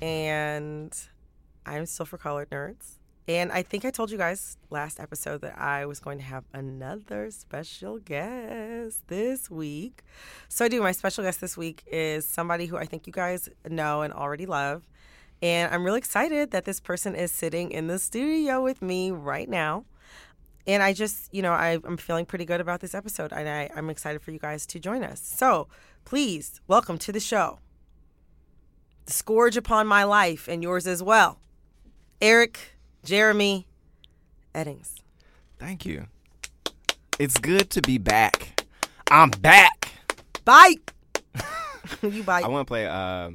and I'm still for Colored Nerds. And I think I told you guys last episode that I was going to have another special guest this week. So I do. My special guest this week is somebody who I think you guys know and already love. And I'm really excited that this person is sitting in the studio with me right now. And I just, you know, I, I'm feeling pretty good about this episode, and I, I'm excited for you guys to join us. So please welcome to the show the scourge upon my life and yours as well. Eric, Jeremy, Eddings. Thank you. It's good to be back. I'm back. Bite. you bite. I want to play uh,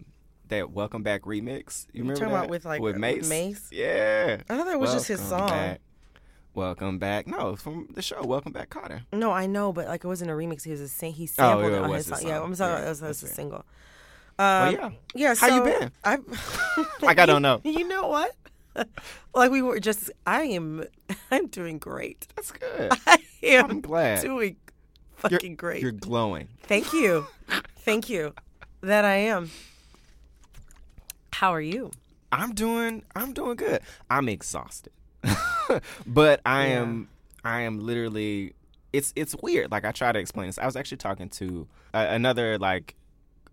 that "Welcome Back" remix. You remember talking that about with, like, with with Mace? Mace? Yeah. I thought that was just his song. Back. Welcome back. No, from the show. Welcome back, Carter. No, I know, but like it wasn't a remix. He was a sing- he Oh, sampled yeah, it it on his his song. Yeah. I'm sorry, Yeah, it was, it was a it. Well, Um, yeah. yeah. How you been? I Like I don't know. You know what? like we were just. I am. I'm doing great. That's good. I am I'm glad. doing You're- fucking great. You're glowing. Thank you. Thank you. That I am. How are you? I'm doing I'm doing good. I'm exhausted. but I Yeah. am I am literally it's it's weird. Like I try to explain this. I was actually talking to uh, another like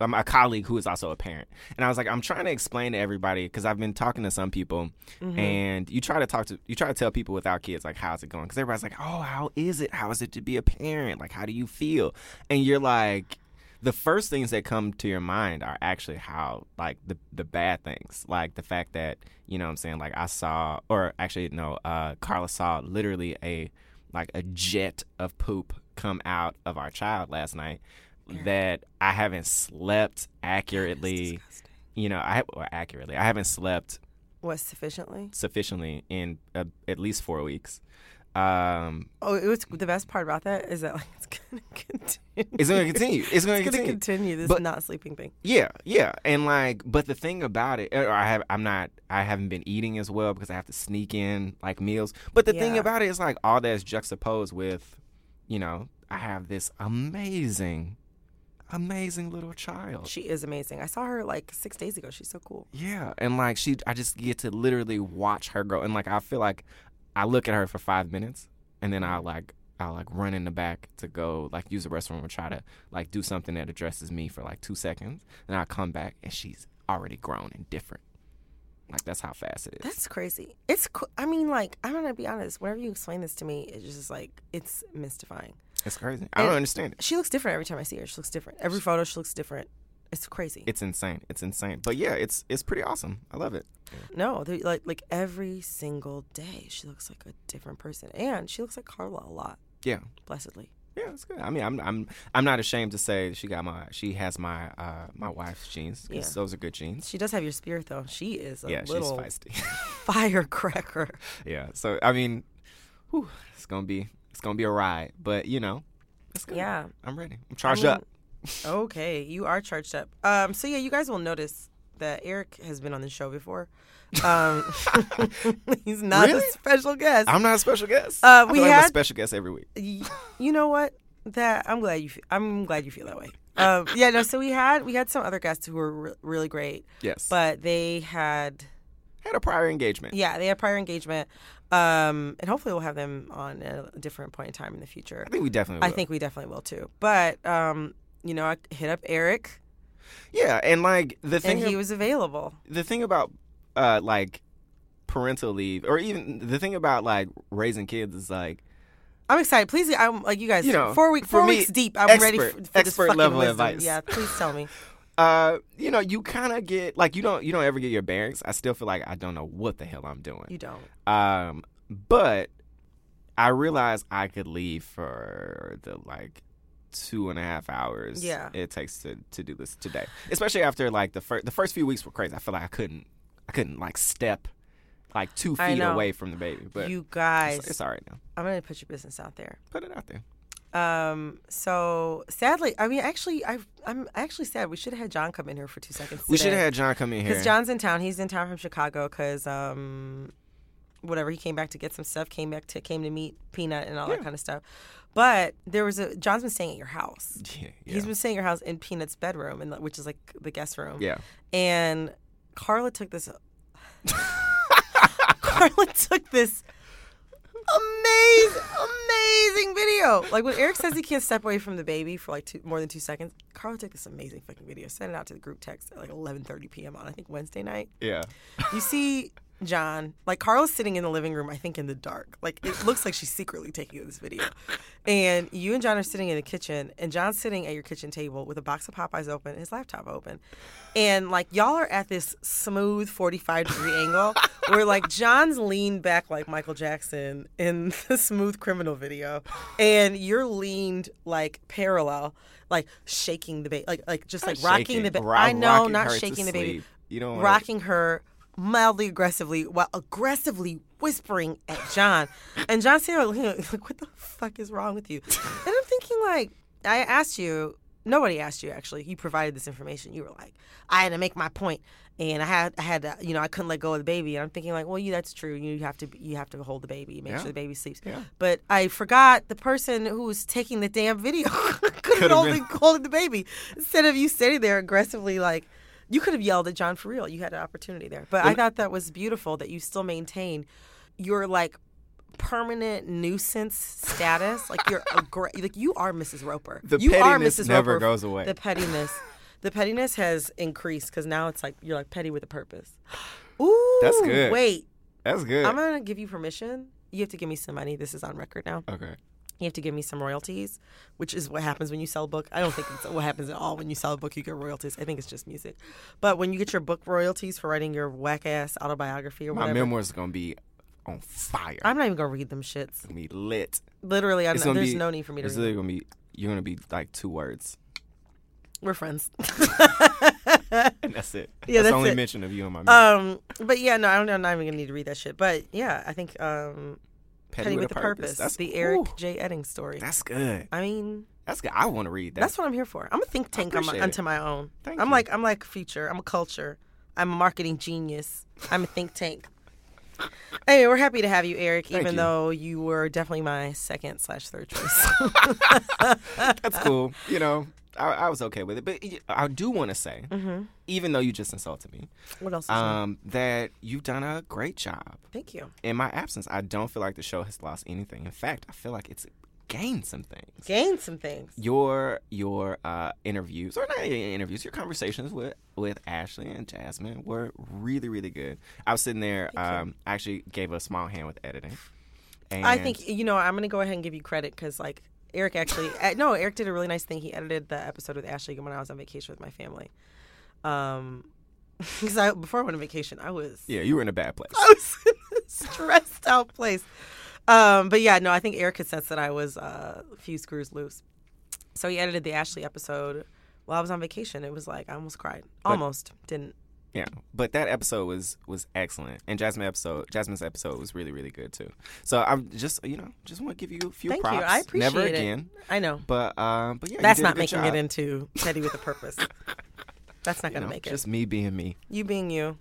um, a colleague who is also a parent, and I was like, I'm trying to explain to everybody because I've been talking to some people, and you try to talk to you try to tell people without kids like how's it going? Because everybody's like, oh, how is it? How is it to be a parent? Like, how do you feel? And you're like, the first things that come to your mind are actually how like the the bad things like the fact that you know what i'm saying like i saw or actually no uh carla saw literally a like a jet of poop come out of our child last night that i haven't slept accurately. You know i or accurately. I haven't slept What sufficiently? sufficiently in uh, at least four weeks. Um Oh, it was the best part about that is that like it's gonna continue. it's gonna continue. It's gonna It's gonna continue. continue this But- not sleeping thing. Yeah, yeah, and like, but the thing about it, or I have, I'm not, I haven't been eating as well because I have to sneak in like meals. But the thing about it is like all that's juxtaposed with, you know, I have this amazing, amazing little child. She is amazing. I saw her like six days ago. She's so cool. Yeah, and like she, I just get to literally watch her grow, and like I feel like I look at her for five minutes, and then I like. I'll like run in the back to go like use the restroom or try to like do something that addresses me for like two seconds. Then I come back and she's already grown and different. Like that's how fast it is. That's crazy. It's. I mean, like I'm gonna be honest. Whenever you explain this to me, it's just like it's mystifying. It's crazy. I don't understand it. She looks different every time I see her. She looks different. Every photo, she looks different. It's crazy. It's insane. It's insane. But yeah, it's it's pretty awesome. I love it. no, they're like like every single day, she looks like a different person, and she looks like Carla a lot. Yeah. Blessedly. Yeah, it's good. I mean, I'm I'm I'm not ashamed to say she got my she has my uh my wife's jeans. Yeah. those are good jeans. She does have your spirit, though. She is a yeah, she's feisty. firecracker. yeah. So I mean, whew, it's gonna be it's gonna be a ride, but you know, it's good. Yeah. I'm ready. I'm I charged mean, up. Okay, you are charged up. Um, so yeah, you guys will notice that Eric has been on the show before. Um, he's not Really? a special guest. I'm not a special guest. Uh, I we feel like I'm a had- special guest every week. You know what? That I'm glad you. Fe- I'm glad you feel that way. Um, yeah, no. So we had we had some other guests who were re- really great, Yes. but they had had a prior engagement. yeah they had prior engagement, um, and hopefully we'll have them on at a different point in time in the future. I think we definitely. I think we definitely will too. But um, you know, I hit up Eric. Yeah, and like the thing and he ab- was available. the thing about uh like parental leave or even the thing about like raising kids is like I'm excited. Please, I'm like you guys. You know, four week, four me, weeks deep. I'm ready for, expert- this expert fucking level wisdom. advice. Yeah, please tell me. uh you know you kind of get like you don't you don't ever get your bearings. I still feel like i don't know what the hell i'm doing. You don't. um but i realized i could leave for the like two and a half hours Yeah. it takes to to do this today. Especially after like the first the first few weeks were crazy. I feel like i couldn't i couldn't like step like two feet away from the baby but you it's, guys, it's all right now. I'm gonna put your business out there. put it out there Um. So sadly, I mean, actually, I I'm actually sad. We should have had John come in here for two seconds. we should have had john come in here Because John's in town. He's in town from Chicago because um, whatever he came back to get some stuff. Came back to came to meet Peanut and all that kind of stuff. But there was a John's been staying at your house. yeah, yeah. He's been staying at your house in Peanut's bedroom, and which is like the guest room. yeah And Carla took this. Carla took this amazing, amazing video. Like when Eric says he can't step away from the baby for like two, more than two seconds, Carl took this amazing fucking video, sent it out to the group text at like 11:30 p.m. on I think Wednesday night. yeah You see John, like Carla's sitting in the living room, I think in the dark. Like it looks like she's secretly taking this video. And you and John are sitting in the kitchen, and John's sitting at your kitchen table with a box of Popeyes open, and his laptop open. And like y'all are at this smooth 45 degree angle where like John's leaned back like Michael Jackson in the smooth criminal video, and you're leaned like parallel. Like shaking the baby, like like just like rocking shaking, the baby. I know, not shaking the baby. You don't rocking her mildly aggressively while aggressively whispering at John. And John looking like, what the fuck is wrong with you? And I'm thinking like, I asked you, nobody asked you actually. You provided this information. You were like, I had to make my point, and I had, I had to, you know, I couldn't let go of the baby. And I'm thinking like, well, yeah, that's true. You have to, you have to hold the baby, make Yeah. sure the baby sleeps. Yeah. But I forgot the person who was taking the damn video could have Could've been holding, been- holding the baby instead of you sitting there aggressively like. You could have yelled at John for real. You had an opportunity there. But I thought that was beautiful that you still maintain your like permanent nuisance status. Like you're a great, like you are Mrs. Roper. The you are pettiness Mrs. never Roper. goes away. The pettiness, the pettiness has increased because now it's like you're like petty with a purpose. Ooh, That's good. Wait, That's good. I'm gonna give you permission. You have to give me some money. This is on record now. okay. You have to give me some royalties, which is what happens when you sell a book. I don't think it's what happens at all when you sell a book. You get royalties. I think it's just music. But when you get your book royalties for writing your whack ass autobiography or whatever. My whatever, memoirs are gonna be on fire. I'm not even gonna read them shits. It's gonna be lit. Literally, I'm It's not, gonna there's be- no need for me to It's read. literally Them. gonna be. You're gonna be like two words, We're friends. and that's it. Yeah, that's, that's the only it. mention of you in my. um, but yeah, no, I don't, know. I'm not even gonna need to read that shit. But yeah, I think um, Petty, with, a purpose. That's the Eric ooh, J. Edding story. That's good. I mean, That's good. I want to read that. that's what I'm here for. I'm a think tank on my, unto my own. Thank I'm you. like I'm like future. I'm a culture. I'm a marketing genius. I'm a think tank. Anyway, we're happy to have you, Eric. Thank even you. though you were definitely my second slash third choice. That's cool. You know, I, I was okay with it, but I do want to say, Mm-hmm. even though you just insulted me, what else? Um, that you've done a great job. Thank you. In my absence, I don't feel like the show has lost anything. In fact, I feel like it's gained some things. Gained some things. Your your uh, interviews, or not interviews, your conversations with with Ashley and Jasmine were really really good. I was sitting there. Um, I actually gave a small hand with editing. And I think you know I'm gonna go ahead and give you credit because like Eric actually uh, no Eric did a really nice thing. He edited the episode with Ashley when I was on vacation with my family. Um, because I before I went on vacation I was Yeah, you were in a bad place. I was in a stressed out place. Um, but yeah, no, I think Eric had sensed that I was uh, a few screws loose. So he edited the Ashley episode while I was on vacation. It was like I almost cried. Almost didn't. Yeah, but that episode was was excellent, and Jasmine episode Jasmine's episode was really really good too. So I'm just you know just want to give you a few Thank props. you. I appreciate Never it. again, I know. but um, but yeah, you That's not making job. it into Teddy with a purpose. That's not gonna know, make it. Just me being me. You being you.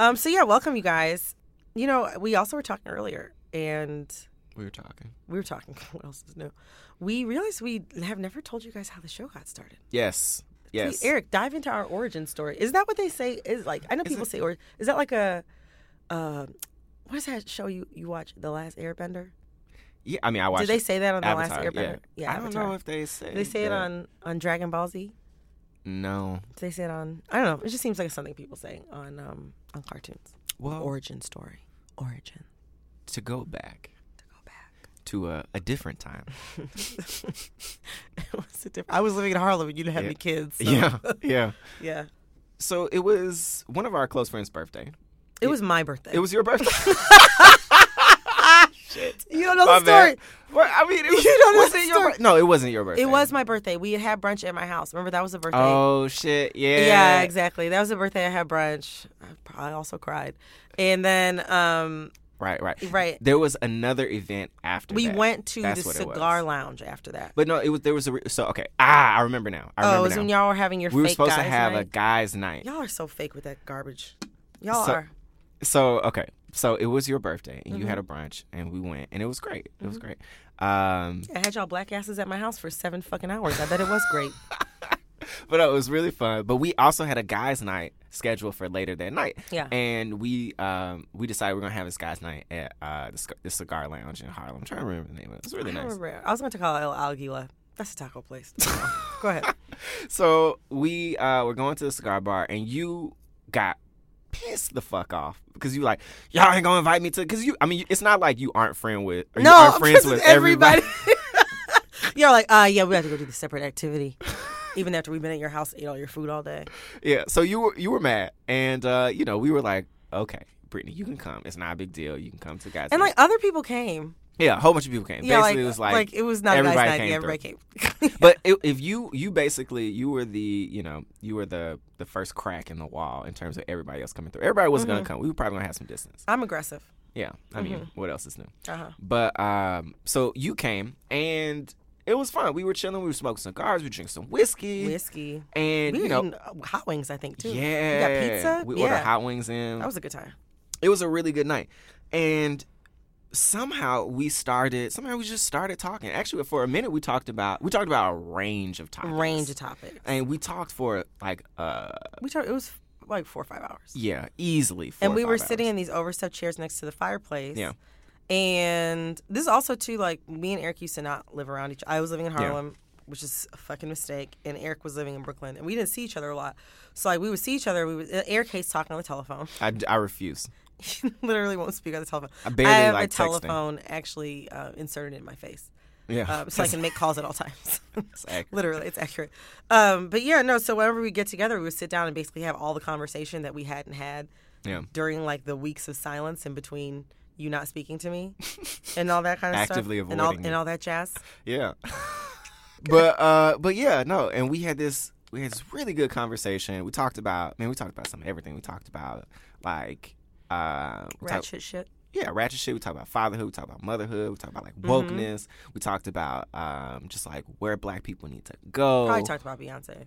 Um. So yeah, welcome you guys. You know, we also were talking earlier, and We were talking. we were talking. What else is new? We realized we have never told you guys how the show got started. Yes, yes. See, Eric, dive into our origin story. Is that what they say? Is like I know people say, or is that like a, uh, what is that show you you watch? The Last Airbender. Yeah, I mean, I watched. Did they say that on the Avatar, Last Airbender? Yeah, I don't know if they say. They say it on on Dragon Ball Z. No. Do they say it on? I don't know. It just seems like something people say on um on cartoons. Well, Origin story. Origin. to go back To go back. to a, a different time. What's the difference? I was living in Harlem and you didn't have Yeah. any kids. so- Yeah, yeah. yeah. So it was one of our close friends' birthday. It was my birthday. It was your birthday. Shit. You don't know My the story. bad. Well, I mean, it was, You don't know was the it your story. bir- No, it wasn't your birthday. It was my birthday. We had had brunch at my house. Remember that was a birthday. Oh shit! Yeah. Yeah, exactly. That was a birthday. I had brunch. I probably also cried. And then um, Right, right, Right. There was another event after. we that. went to That's the what it was. cigar lounge after that. But no, it was there was a re- so okay. Ah, I remember now. I oh, remember it was now. when y'all were having your we were supposed to have a guys' night. Y'all are so fake with that garbage. Y'all So- are. So okay, so it was your birthday, and you Mm-hmm. had a brunch, and we went, and it was great. It was great. Um, I had y'all black asses at my house for seven fucking hours. I bet it was great. but uh, it was really fun. But we also had a guys' night scheduled for later that night. Yeah. And we um we decided we are gonna have this guys' night at uh the, the cigar lounge in Harlem. I'm trying to remember the name of it. It's really I nice. remember. I was going to call it El Aguila. That's a taco place. Go ahead. So we uh were going to the cigar bar, and you got pissed the fuck off because you like y'all ain't gonna invite me to because you. I mean, it's not like you aren't friend with or no, you friends with everybody. You're like, uh, yeah, we have to go do the separate activity. Even after we've been at your house, ate all your food all day. yeah. So you were you were mad, and uh you know we were like, okay, Brittany, you can come. It's not a big deal. You can come to guys. And night. like other people came. yeah, a whole bunch of people came. Yeah, basically, like, it was like, like it was not everybody night. came everybody came. But if you you basically you were the you know you were the the first crack in the wall in terms of everybody else coming through. Everybody was Mm-hmm. gonna come. We were probably gonna have some distance. I'm aggressive. Yeah, I mean, Mm-hmm. what else is new? Uh huh. But um, so you came and it was fun. We were chilling. We were smoking cigars. We drinking some whiskey. Whiskey. And We you know, uh, hot wings, I think, too. yeah, We got pizza. We yeah. ordered hot wings in. That was a good time. it was a really good night, and somehow we started. Somehow we just started talking. Actually, for a minute, we talked about we talked about a range of topics. Range of topics. and we talked for like uh We talked, it was like four or five hours. yeah easily four and we were five sitting hours. in these overstuffed chairs next to the fireplace. Yeah. And this is also too like me and Eric used to not live around each. I was living in Yeah. Harlem, which is a fucking mistake, and Eric was living in Brooklyn, and we didn't see each other a lot. So like we would see each other. We would uh, Eric hates talking on the telephone. I, I refuse he literally won't speak on the telephone. I barely have like a texting. telephone actually uh, inserted in my face. yeah Uh, so I can make calls at all times. It's accurate. Literally, it's accurate. Um, but yeah, no. So whenever we get together, we would sit down and basically have all the conversation that we hadn't had yeah during like the weeks of silence in between you not speaking to me and all that kind of Actively stuff and all avoiding and all that jazz. yeah but uh but yeah no and we had this we had this really good conversation we talked about man we talked about some everything we talked about like uh Ratchet shit. Yeah, ratchet shit. We talk about fatherhood. We talk about motherhood. We talk about like Mm-hmm. wokeness. We talked about um, just like where black people need to go. Probably talked about Beyonce.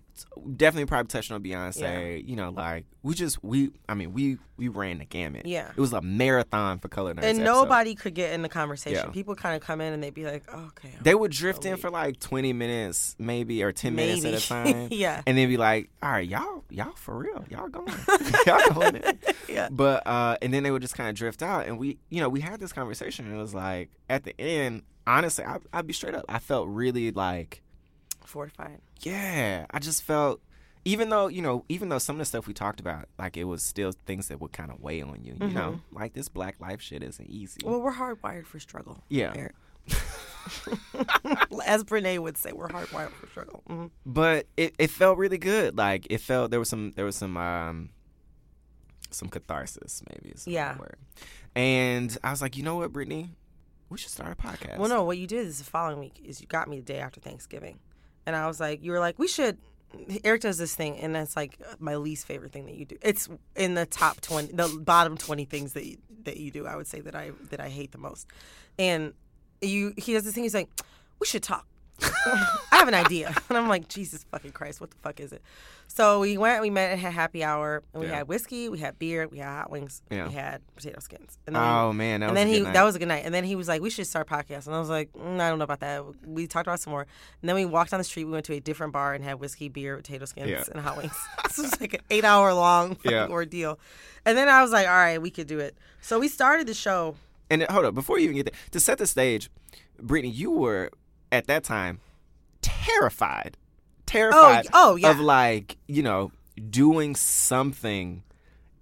Definitely, probably touched on Beyonce. You know, like we just we. I mean, we we ran the gamut. Yeah. it was a marathon for color nerds. And episode. nobody could get in the conversation. Yeah. People kind of come in and they'd be like, oh, "Okay, They would drift in Wait. for like twenty minutes, maybe or ten minutes at a time. Yeah. and then be like, "All right, y'all, y'all for real, y'all going, y'all going." in." Yeah. But uh, and then they would just kind of drift out, and we, you know, we had this conversation, and it was like at the end, honestly, I, I'd be straight up, I felt really like, fortified." yeah, I just felt. Even though you know, even though some of the stuff we talked about, like it was still things that would kind of weigh on you, you know, like this black life shit isn't easy. Mm-hmm. Well, we're hardwired for struggle. Yeah. As Brene would say, we're hardwired for struggle. hmm but it, it felt really good. Like it felt there was some there was some um some catharsis maybe is Yeah. word. And I was like, you know what, Brittany, we should start a podcast. Well, no, what you did is the following week is you got me the day after Thanksgiving, and I was like, you were like, we should. Eric does this thing, and that's like my least favorite thing that you do. It's in the top twenty, the bottom twenty things that you, that you do. I would say that I that I hate the most, and you he does this thing. He's like, we should talk. I have an idea, and I'm like, Jesus fucking Christ, what the fuck is it? So we went, we met and had happy hour, and we Yeah. had whiskey, we had beer, we had hot wings, Yeah. we had potato skins. And then Oh man, that and was then a he good night. that was a good night. And then he was like, "We should start a podcast." And I was like, mm, "I don't know about that." We talked about some more. And then we walked down the street. We went to a different bar and had whiskey, beer, potato skins, Yeah. and hot wings. this was like an eight hour long ordeal. And then I was like, "All right, we could do it." So we started the show. And hold up, before you even get there, to set the stage, Brittany, you were at that time terrified, oh, terrified oh, yeah. of like, you know, doing something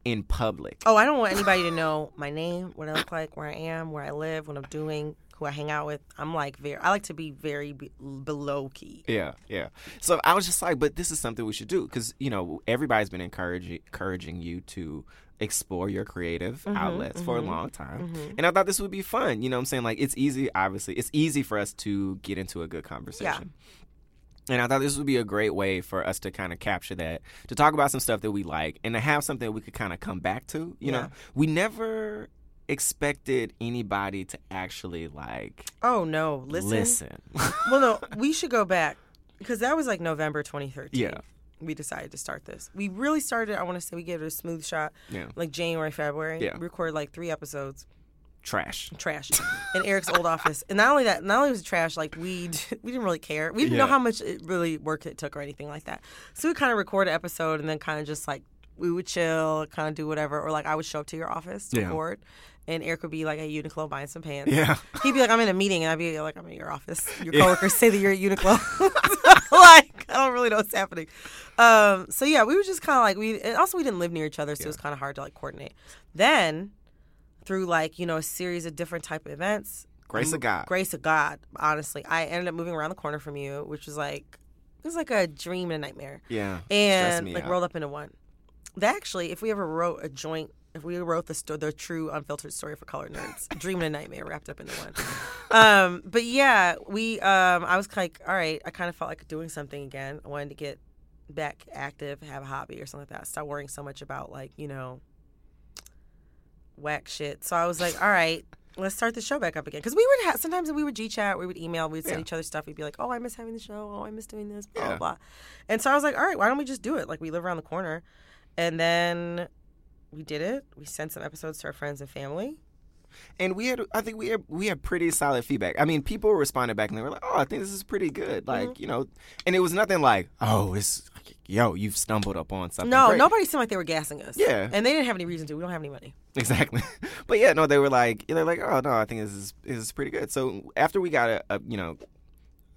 in public. Oh, I don't want anybody to know my name, what I look like, where I am, where I live, what I'm doing, who I hang out with. I'm like very. I like to be very be- below key. Yeah, yeah. So I was just like, but this is something we should do because you know everybody's been encouraging encouraging you to explore your creative Mm-hmm, outlets for a long time, and I thought this would be fun. You know, what I'm saying like it's easy. Obviously, it's easy for us to get into a good conversation. And I thought this would be a great way for us to kind of capture that, to talk about some stuff that we like, and to have something we could kind of come back to. You know, we never expected anybody to actually like Oh no, listen. listen. Well, no, we should go back because that was like November 2013. Yeah. We decided to start this. We really started. I want to say we gave it a smooth shot. Yeah. Like January, February. Yeah. We recorded like three episodes. Trash. trash in Eric's old office. And not only that, not only was it trash, like we we didn't really care. We didn't know how much it really work it took or anything like that. So we kind of record an episode and then kind of just like we would chill, kind of do whatever, or like I would show up to your office to Yeah. record. And Eric would be like at Uniqlo buying some pants. Yeah. He'd be like, I'm in a meeting, and I'd be like, I'm in your office. Your coworkers say that you're at Uniqlo. like, I don't really know what's happening. Um, so yeah, we were just kind of like we, also we didn't live near each other, so it was kind of hard to like coordinate. Then, through like you know a series of different type of events, Grace of God. grace of God, honestly, I ended up moving around the corner from you, which was like it was like a dream and a nightmare Yeah. and me like out. rolled up into one. That actually, if we ever wrote a joint, if we wrote the sto- the true unfiltered story for colored nerds, dream and a nightmare wrapped up into one. Um, but yeah, we um, I was like, all right, I kind of felt like doing something again. I wanted to get back active, have a hobby or something like that. Stop worrying so much about like you know whack shit. So I was like, all right. Let's start the show back up again because we would have sometimes we would G chat, we would email, we'd send Yeah. each other stuff. We'd be like, "Oh, I miss having the show. Oh, I miss doing this." Blah Yeah. blah blah. And so I was like, all right, why don't we just do it? Like, we live around the corner. And then we did it. We sent some episodes to our friends and family. and we had I think we had we had pretty solid feedback. I mean, people responded back and they were like, "Oh, I think this is pretty good." Like, Mm-hmm. you know, and it was nothing like, "Oh, it's yo, you've stumbled upon something." No, great." nobody seemed like they were gassing us. Yeah. And they didn't have any reason to. We don't have any money. Exactly. but yeah, no, they were like, they're like, "Oh, no, I think this is this is pretty good." So after we got a, a you know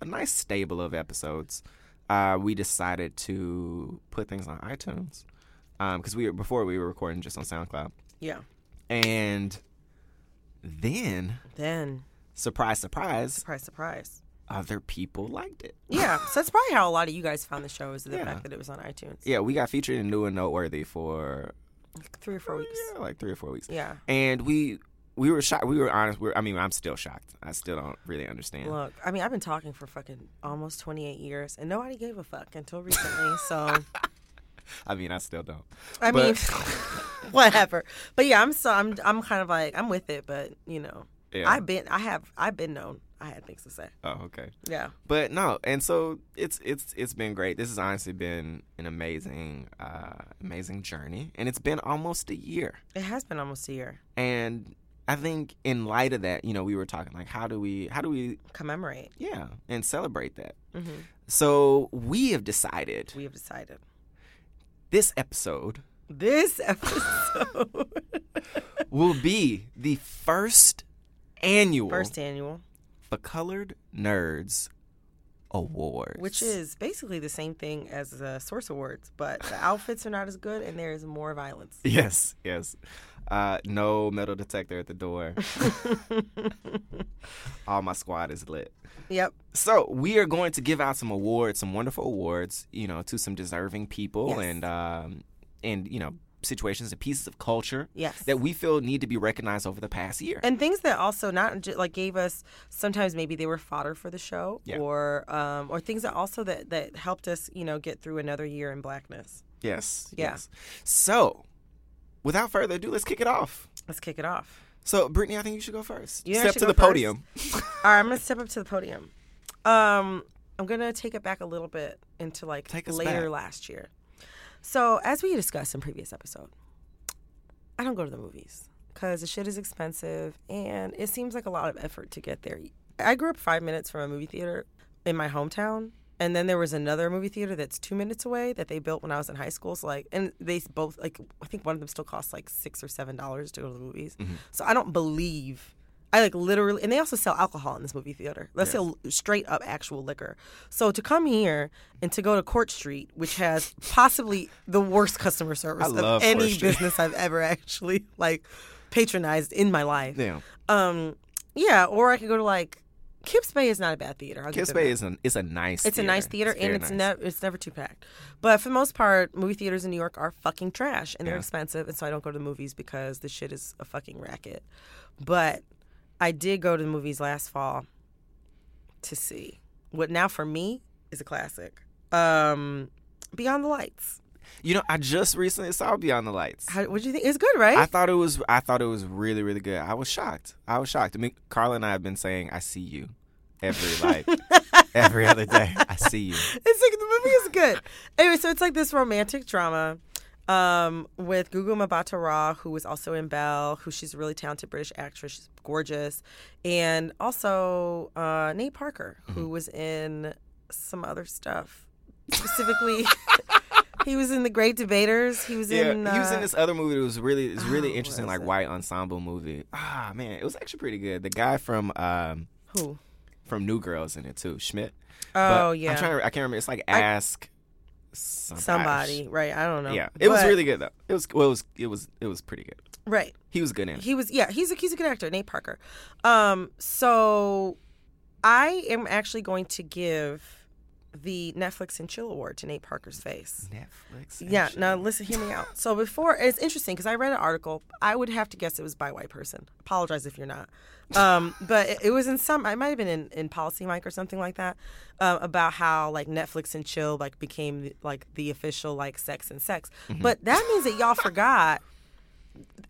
a nice stable of episodes, uh, we decided to put things on iTunes Um, because we were before we were recording just on SoundCloud, Yeah. and then Then, surprise, surprise, surprise, surprise. other people liked it. Yeah. so that's probably how a lot of you guys found the show is the Yeah. fact that it was on iTunes. Yeah, we got featured in New and Noteworthy for Like three or four weeks. yeah, like three or four weeks. Yeah. And we we were shocked. We were honest. We were, I mean, I'm still shocked. I still don't really understand. Look, I mean, I've been talking for fucking almost 28 years, and nobody gave a fuck until recently. So, I mean, I still don't. I But- mean, whatever. But yeah, I'm so I'm I'm kind of like I'm with it, but you know, Yeah. I've been I have I've been known. I had things to say. Oh, okay. Yeah. But no, and so it's it's it's been great. This has honestly been an amazing uh amazing journey, and it's been almost a year. It has been almost a year. And I think in light of that, you know, we were talking like, how do we how do we Commemorate. yeah and celebrate that. hmm So we have decided We have decided this episode this episode, will be the first annual first annual, the Colored Nerds Awards, which is basically the same thing as the Source Awards, but the outfits are not as good and there is more violence. yes, yes. Uh, no metal detector at the door. All my squad is lit. Yep. So we are going to give out some awards, some wonderful awards, you know, to some deserving people Yes. and um, and you know situations and pieces of culture Yes. that we feel need to be recognized over the past year. and things that also not like gave us sometimes maybe they were fodder for the show Yeah. or um, or things that also that that helped us you know get through another year in blackness yes, Yeah. yes. So, without further ado, let's kick it off. let's kick it off So, Brittany, I think you should go first. You Step to the first? podium. all right i'm gonna step up to the podium um i'm gonna take it back a little bit into like Take later back. last year so as we discussed in previous episode i don't go to the movies because the shit is expensive and it seems like a lot of effort to get there i grew up five minutes from a movie theater in my hometown and then there was another movie theater that's two minutes away that they built when I was in high school. So like, and they both like, I think one of them still costs like six or seven dollars to go to the movies. So I don't believe, I like literally, and they also sell alcohol in this movie theater. They sell straight up actual liquor. So to come here and to go to Court Street, which has possibly the worst customer service of any business I've ever actually like patronized in my life. Yeah. Um, yeah, or I could go to like Kips Bay is not a bad theater. I'll give Bay is an is a nice. Theater. It's a nice theater, very and it's nice. never it's never too packed. But for the most part, movie theaters in New York are fucking trash, and they're expensive, and so I don't go to the movies because the shit is a fucking racket. But I did go to the movies last fall to see what now for me is a classic, um, Beyond the Lights. You know, I just recently saw Beyond the Lights. How, what do you think? It's good, right? I thought it was. I thought it was really, really good. I was shocked. I was shocked. I mean, Carla and I have been saying, "I see you," every like every other day. I see you. It's like the movie is good. Anyway, so it's like this romantic drama um, with Gugu Mbatha-Raw, who was also in Belle, who she's a really talented British actress. She's gorgeous, and also uh, Nate Parker, Mm-hmm. who was in some other stuff. Specifically, he was in The Great Debaters. He was Yeah, in. he was in uh, this other movie. that was really, it's really Oh, interesting, like it? white ensemble movie. Ah, man, it was actually pretty good. The guy from um Who? from New Girls in it too, Schmidt. Oh But yeah, I'm trying to. I can't remember. It's like I- ask somebody. somebody. Right. I don't know. Yeah, it was really good though. It was. Well, it was. It was. It was pretty good. right. He was good in it. He was yeah, he's a he's a good actor, Nate Parker. Um so I am actually going to give the Netflix and Chill Award to Nate Parker's face. Netflix. and Yeah, shit. now listen, hear me out. So before it's interesting because I read an article. I would have to guess it was by a white person. Apologize if you're not. Um, but it, it was in some. I might have been in, in PolicyMic or something like that um, about how like Netflix and Chill like became like the official like Sex and Sex. Mm-hmm. But that means that y'all forgot.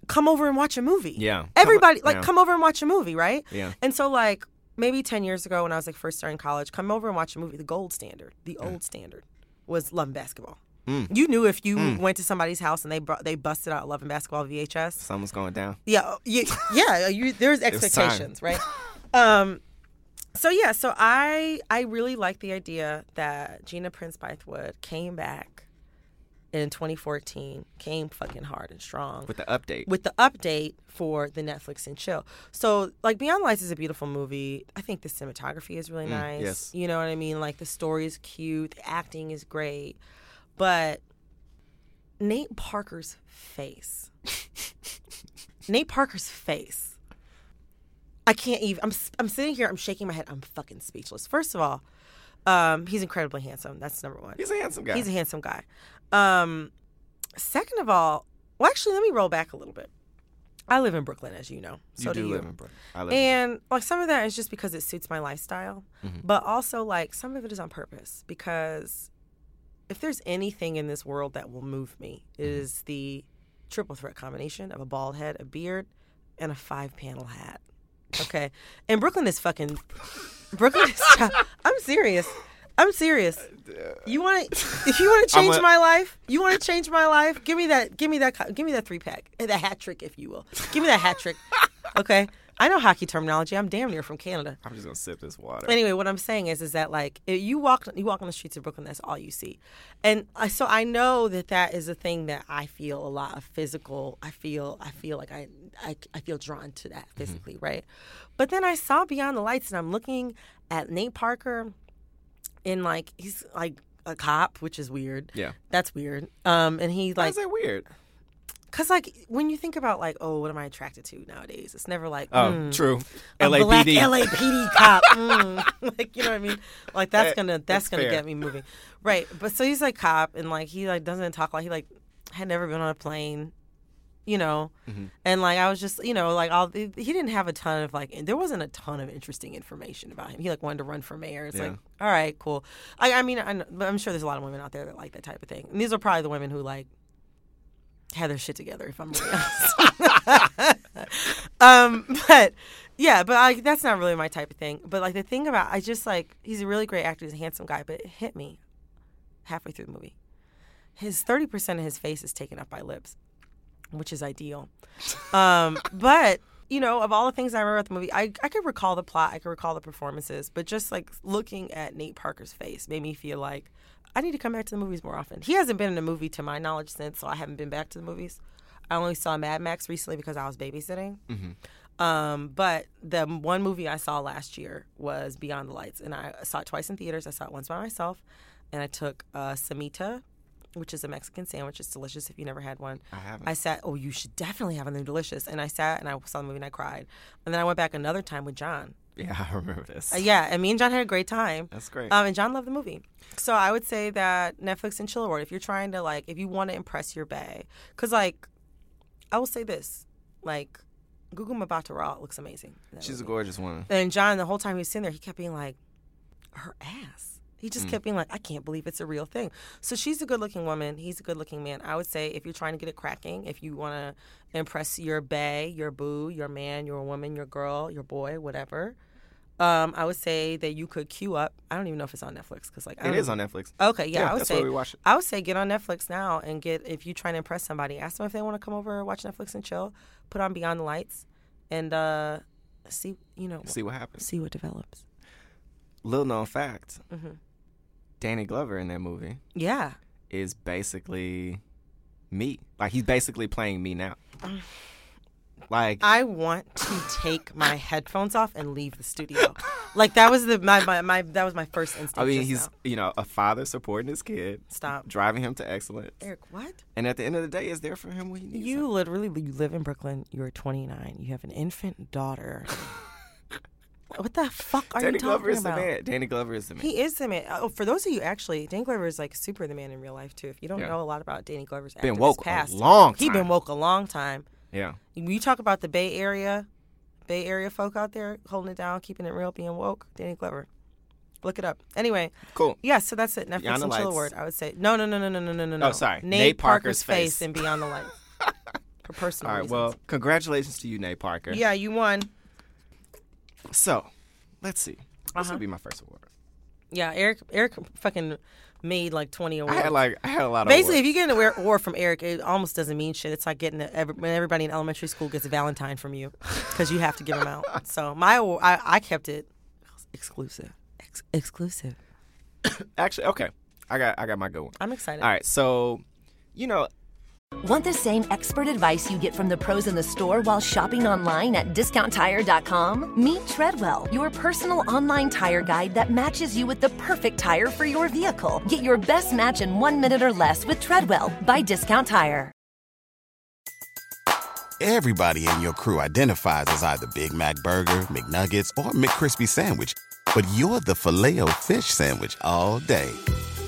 Come over and watch a movie. Yeah. Everybody Come- like yeah. come over and watch a movie, right? Yeah. And so like maybe 10 years ago when I was like first starting college, come over and watch a movie. The gold standard, the old standard was Love and Basketball. Mm. You knew if you went to somebody's house and they brought they busted out Love and Basketball VHS. Something's going down. Yeah, yeah, yeah. You, there's expectations, right? Um, so yeah, so I I really like the idea that Gina Prince Bythewood came back in 2014, came fucking hard and strong With the update. with the update for the Netflix and chill. So like Beyond Lights is a beautiful movie. I think the cinematography is really nice. Mm, yes. You know what I mean? Like the story is cute, the acting is great. But Nate Parker's face. Nate Parker's face. I can't even I'm I'm sitting here, I'm shaking my head. I'm fucking speechless. First of all, um, he's incredibly handsome. That's number one. He's a handsome guy. He's a handsome guy. Um, second of all, well, actually, let me roll back a little bit. I live in Brooklyn, as you know. So you do you. live in Brooklyn. I live in And like some of that is just because it suits my lifestyle, Mm-hmm. but also like some of it is on purpose because if there's anything in this world that will move me it Mm-hmm. is the triple threat combination of a bald head, a beard, and a five panel hat. Okay, and Brooklyn is fucking Brooklyn is. I'm serious. I'm serious. Uh, uh, you want to? If you want to change a- my life, you want to change my life. Give me that. Give me that. Give me that three pack, eh, the hat trick, if you will. Give me that hat trick. Okay, I know hockey terminology. I'm damn near from Canada. I'm just gonna sip this water. Anyway, what I'm saying is, is that like if you walk, you walk on the streets of Brooklyn, that's all you see, and I, so I know that that is a thing that I feel a lot of physical. I feel, I feel like I, I, I feel drawn to that mm-hmm. physically, right? But then I saw Beyond the Lights, and I'm looking at Nate Parker, in like he's like a cop, which is weird. Yeah. that's weird. Um, and he Why like is that weird? Cause like when you think about like oh what am I attracted to nowadays? It's never like Oh, mm, true. a black LAPD. LAPD cop. Mm. like you know what I mean? Like that's That- gonna that's, that's gonna fair. get me moving, right? But so he's like cop and like he like doesn't talk like he like had never been on a plane, you know, Mm-hmm. and like I was just you know like all he didn't have a ton of like there wasn't a ton of interesting information about him. He like wanted to run for mayor. It's Yeah. like all right, cool. I I mean I, I'm sure there's a lot of women out there that like that type of thing. And these are probably the women who like had their shit together, if I'm honest. um, but yeah, but like that's not really my type of thing. But like the thing about I just like he's a really great actor, he's a handsome guy, but it hit me halfway through the movie. His thirty percent of his face is taken up by lips, which is ideal. Um, but you know, of all the things I remember about the movie, I I could recall the plot, I could recall the performances, but just like looking at Nate Parker's face made me feel like I need to come back to the movies more often. He hasn't been in a movie to my knowledge since, so I haven't been back to the movies. I only saw Mad Max recently because I was babysitting. Um, but the one movie I saw last year was Beyond the Lights, and I saw it twice in theaters. I saw it once by myself, and I took uh, Samita, which is a Mexican sandwich. It's delicious if you never had one. I haven't. I sat. Oh, you should definitely have one. They're delicious. And I sat and I saw the movie and I cried. And then I went back another time with John. yeah, I remember this. Uh, yeah, and me and John had a great time. That's great. Um, and John loved the movie. So I would say that Netflix and chill award. If you're trying to like, if you want to impress your bae, because like, I will say this, like, Gugu Mbatha-Raw looks amazing. She's a gorgeous woman. And John, the whole time he was sitting there, he kept being like, her ass. He Mm. just kept being like, I can't believe it's a real thing. So she's a good looking woman. He's a good looking man. I would say if you're trying to get it cracking, if you want to impress your bae, your boo, your man, your woman, your girl, your boy, whatever, um, I would say that you could queue up. I don't even know if it's on Netflix because like I It is on Netflix. Okay, yeah, Yeah, I would say we watch it. I would say get on Netflix now and get if you're trying to impress somebody, ask them if they want to come over and watch Netflix and chill. Put on Beyond the Lights and uh see you know See what happens. see what develops. Little known fact: Mm-hmm. Danny Glover in that movie Yeah. is basically me. Like he's basically playing me now. Like I want to take my headphones off and leave the studio. Like that was the my, my, my that was my first instinct. I mean, he's now. you know a father supporting his kid, Stop. driving him to excellence, Eric, what? and at the end of the day, is there for him when he needs You him. literally you live in Brooklyn. You're 29. You have an infant daughter. What the fuck are Danny you Glover talking is about? the man. Danny Glover is the man. He is the man. Oh, for those of you actually, Danny Glover is like super the man in real life too. If you don't Yeah. know a lot about Danny Glover's Been woke a past, long He been woke a long time. yeah, When you talk about the Bay Area, Bay Area folk out there holding it down, keeping it real, being woke, Danny Glover. Look it up. Anyway, cool. yeah, so that's it. Netflix Beyond the and Chill Award. I would say no, no, no, no, no, no, no, no. no. Oh, sorry. Nate, Nate Parker's, Parker's face face. and Beyond the Lights for personal All right. reasons. Well, congratulations to you, Nate Parker. yeah, you won. So, let's see. This Uh-huh. will be my first award. Yeah, Eric. Eric fucking made like twenty awards. I had like I had a lot of Basically, if you get an award- award from Eric, it almost doesn't mean shit. It's like getting a, every, when everybody in elementary school gets a Valentine from you because you have to give them out. So my award, I, I kept it exclusive. Ex- exclusive. actually okay. I got I got my good one. I'm excited. All right. So, you know, Want the same expert advice you get from the pros in the store while shopping online at discounttire.com? Meet Treadwell, your personal online tire guide that matches you with the perfect tire for your vehicle. Get your best match in one minute or less with Treadwell by Discount Tire. Everybody in your crew identifies as either Big Mac Burger, McNuggets, or McCrispy Sandwich. But you're the Filet-O-Fish Sandwich all day.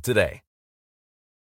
today.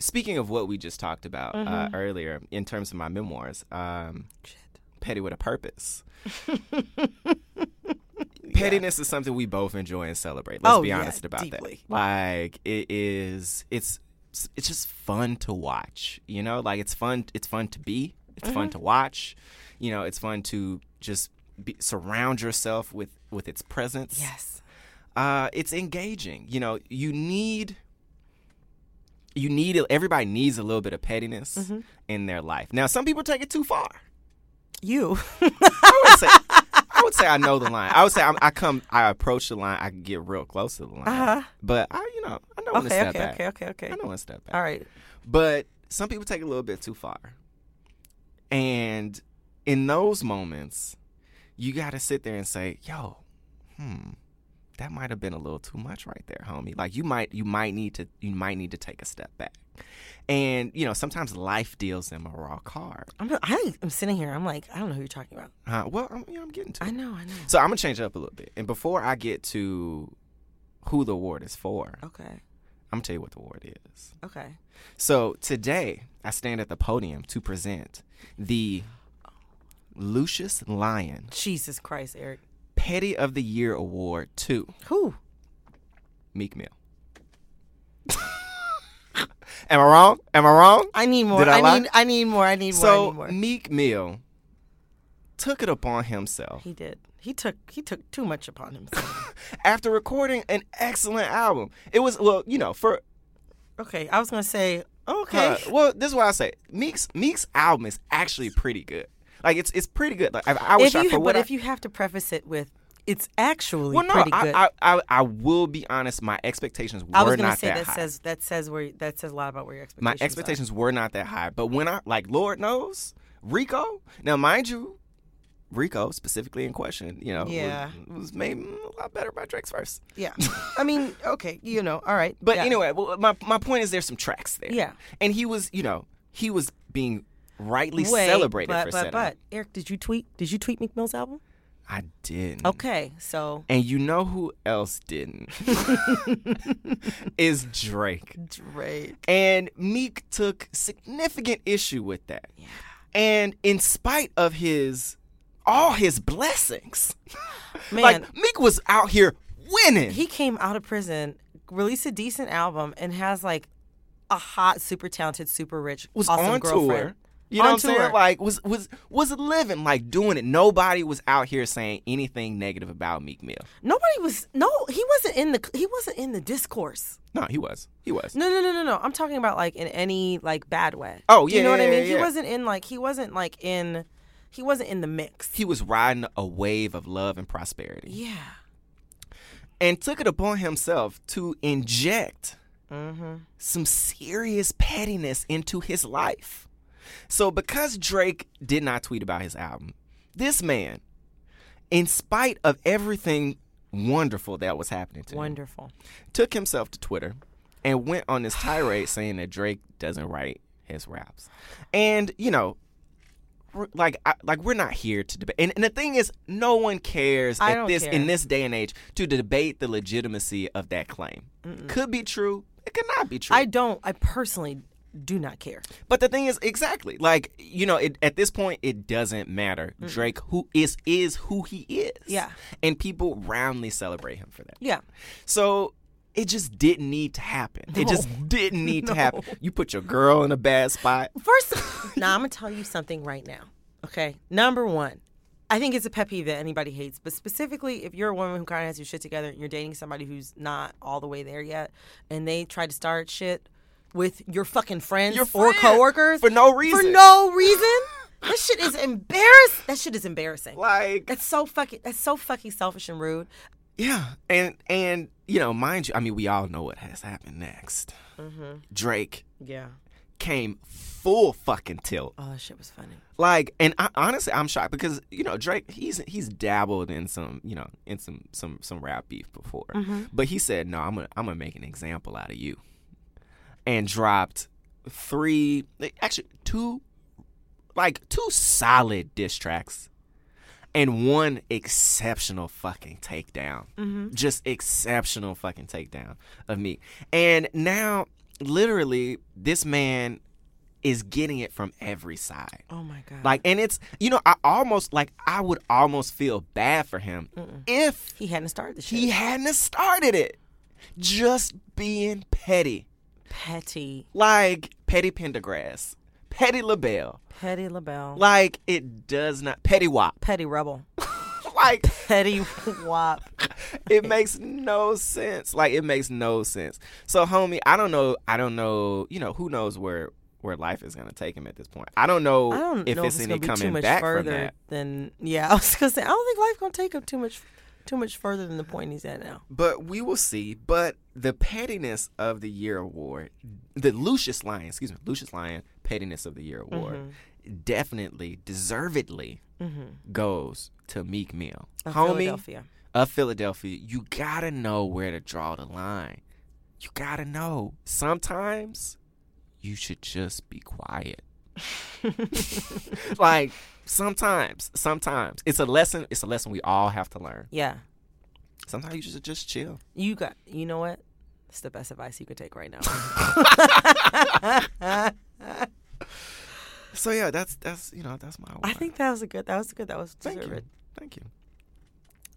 Speaking of what we just talked about uh, Mm-hmm. earlier in terms of my memoirs, um, Petty with a Purpose. Pettiness is something we both enjoy and celebrate. Let's Oh, be yeah, honest about deeply. that. Like it is, it's it's just fun to watch. You know, like it's fun. It's fun to be. It's Mm-hmm. fun to watch. You know, it's fun to just be, surround yourself with with its presence. Yes. uh, it's engaging. You know, you need you need everybody needs a little bit of pettiness Mm-hmm. in their life. Now, some people take it too far. You. I would say I would say I know the line. I would say I'm, I come I approach the line. I get real close to the line. Uh-huh. But I, you know, I know when to Okay, step okay, back. okay, okay, okay. I know when to step back. All right. But some people take it a little bit too far. And in those moments, you got to sit there and say, "Yo, hmm, that might have been a little too much right there, homie. Like you might you might need to you might need to take a step back." And, you know, sometimes life deals them a raw card. I'm, I, I'm sitting here. I'm like, I don't know who you're talking about. Uh, well, I'm, you know, I'm getting to I know, I know. So I'm going to change it up a little bit. And before I get to who the award is for, Okay. I'm going to tell you what the award is. Okay. So today, I stand at the podium to present the Lucious Lyon Jesus Christ, Eric. Petty of the Year Award to Who? Meek Mill. Am I wrong? Am I wrong? I need more. Did I I, lie? need. I need more. I need more. I So need more. Meek Mill took it upon himself He did. He took. He took too much upon himself. after recording an excellent album. It was well, you know, for okay. I was gonna say. Okay. Uh, well, this is what I say. Meek's Meek's album is actually pretty good. Like it's it's pretty good. Like I, I was if shocked you, for but I- if you have to preface it with, it's actually well, no, pretty I, good. I, I I will be honest. My expectations were I was not say that, that, high. says that says where that says a lot about where your expectations. my expectations. expectations were not that high. But when I like, Lord knows, Rico. Now, mind you, Rico specifically in question, you know, was- Yeah. was, made a lot better by Drake's verse. Yeah. I mean, okay. You know. All right. But yeah. anyway, well, my my point is, there's some tracks there. Yeah. and he was, you know, he was being rightly Wait, celebrated but, for but, but Eric, did you tweet? Did you tweet Meek Mill's album? I didn't. Okay, so And you know who else didn't? is Drake. Drake. And Meek took significant issue with that. Yeah. And in spite of his all his blessings, Man, like Meek was out here winning. he came out of prison, released a decent album, and has like a hot, super talented, super rich, was awesome on girlfriend. tour. You know what I'm saying? Like was was was living, like doing it. Nobody was out here saying anything negative about Meek Mill. Nobody was. No, he wasn't in the. He wasn't in the discourse. No, he was. He was. No, no, no, no, no. I'm talking about like in any like bad way. Oh, Do you yeah, know what I mean? yeah, He wasn't in like he wasn't like in. He wasn't in the mix. He was riding a wave of love and prosperity. yeah. and took it upon himself to inject Mm-hmm. some serious pettiness into his life. So, because Drake did not tweet about his album, this man, in spite of everything wonderful that was happening to him, Wonderful. took himself to Twitter and went on this tirade saying that Drake doesn't write his raps. And, you know, like I, like we're not here to debate. And, and the thing is, no one cares at this care. in this day and age to debate the legitimacy of that claim. Could be true. It could not be true. I don't. I personally do not care. but the thing is, exactly like you know, it, at this point, it doesn't matter. Drake, who is is who he is. Yeah. and people roundly celebrate him for that. Yeah. So it just didn't need to happen. It just didn't need to happen. You put your girl in a bad spot. First, now I'm gonna tell you something right now. Okay, number one, I think it's a pet peeve that anybody hates, but specifically if you're a woman who kind of has your shit together and you're dating somebody who's not all the way there yet, and they try to start shit with your fucking friends Your or coworkers for no reason. for no reason. that shit is embarrassing. That shit is embarrassing. Like That's so fucking. That's so fucking selfish and rude. yeah, and and you know, mind you, I mean, we all know what has happened next. Mm-hmm. Drake Yeah. came full fucking tilt. Oh, that shit was funny. Like, and I, honestly, I'm shocked because you know Drake, he's he's dabbled in some you know in some some some rap beef before, mm-hmm. but he said, no, I'm gonna I'm gonna make an example out of you, and dropped three, actually two, like two solid diss tracks. And one exceptional fucking takedown. Mm-hmm. Just exceptional fucking takedown of me. And now, literally, this man is getting it from every side. Oh my god. Like, and it's, you know, I almost, like, I would almost feel bad for him if he hadn't started the shit. he hadn't started it. Just being petty. Petty, Like Petty Pendergrass, Petty LaBelle. petty LaBelle, Like, it does not, Petty Wop. petty rebel, Like, petty wop. it makes no sense. Like, it makes no sense. So, homie, I don't know, I don't know, you know, who knows where. Where life is gonna take him at this point, I don't know, I don't if know it's if it's any gonna be too coming much back from further that. than yeah. I was gonna say I don't think life gonna take him too much too much further than the point he's at now. But we will see. But the pettiness of the year award, the Lucious Lyon, excuse me, Lucious Lyon pettiness of the year award, Mm-hmm. definitely, deservedly goes to Meek Mill, Of homie Philadelphia. of Philadelphia. You gotta know where to draw the line. You gotta know. Sometimes you should just be quiet. like sometimes, sometimes it's a lesson. It's a lesson we all have to learn. Yeah. Sometimes you should just chill. You got. You know what? It's the best advice you could take right now. So yeah, that's that's you know that's my. I think that was a good. That was good. That was Thank deserved. you. Thank you.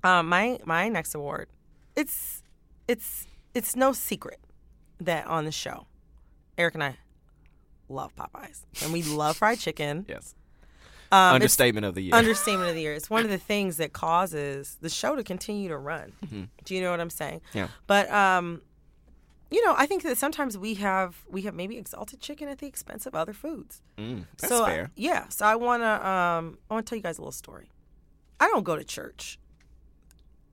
Um, my my next award, it's it's it's no secret that on the show, Eric and I love Popeyes and we love fried chicken. Yes. Um, Understatement of the year. Understatement of the year. It's one of the things that causes the show to continue to run. Do you know what I'm saying? Mm-hmm. Yeah. But um, you know, I think that sometimes we have we have maybe exalted chicken at the expense of other foods. Mm, that's so, fair. Yeah. So I wanna um I wanna tell you guys a little story. I don't go to church.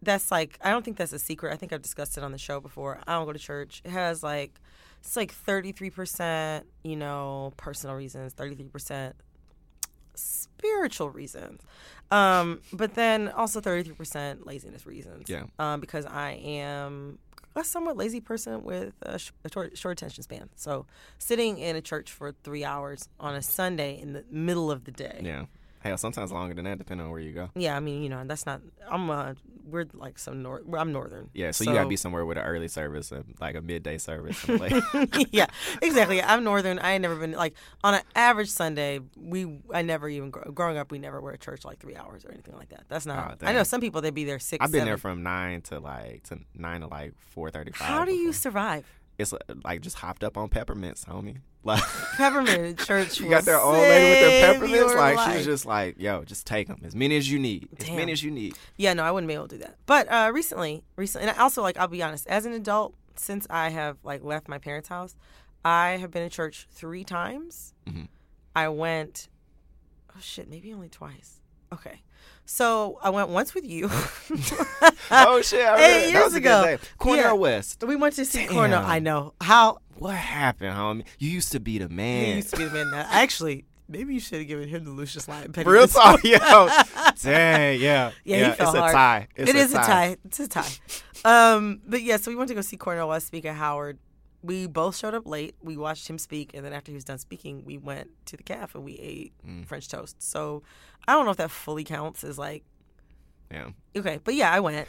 That's like I don't think that's a secret. I think I've discussed it on the show before. I don't go to church. It has like it's like thirty three percent, you know, personal reasons, thirty three percent spiritual reasons. Um, but then also thirty three percent laziness reasons. Yeah. Um, because I am a somewhat lazy person with a, sh- a short, short attention span. So sitting in a church for three hours on a Sunday in the middle of the day. Yeah. Hell, sometimes longer than that, depending on where you go. Yeah, I mean, you know, that's not. I'm. Uh, we're like some north. I'm northern. Yeah, so, you gotta be somewhere with an early service and like a midday service. Like, yeah, exactly. I'm northern. I ain't never been like on an average Sunday. We I never even growing up. We never were at church like three hours or anything like that. That's not. Oh, I know some people they'd be there six. I've been there from nine to like to nine to like four thirty five. How do you survive? It's uh, like just hopped up on peppermints, homie. Like Peppermint church. you got that old lady with save the peppermints. Like life. she's just like, yo, just take them as many as you need, as Damn. many as you need. Yeah, no, I wouldn't be able to do that. But uh, recently, recently, and also like I'll be honest, as an adult, since I have like left my parents' house, I have been to church three times. Mhm. I went, oh shit, maybe only twice. Okay, so I went once with you. oh shit! I Eight remember. that years was ago. good. Cornel Yeah. West. we went to see Cornel. I know how. What happened, homie? You used to be the man. He used to be the man. Now, actually, maybe you should have given him the Lucious Lyon. Petty Real talk, yo. Dang, yeah. Yeah, fell it's hard. a tie. It's It is a tie. It's a tie. um, but yeah, so we went to go see Cornel West speak at Howard. We both showed up late. We watched him speak, and then after he was done speaking, we went to the cafe and we ate Mm. French toast. So I don't know if that fully counts as like Yeah. okay, but yeah, I went,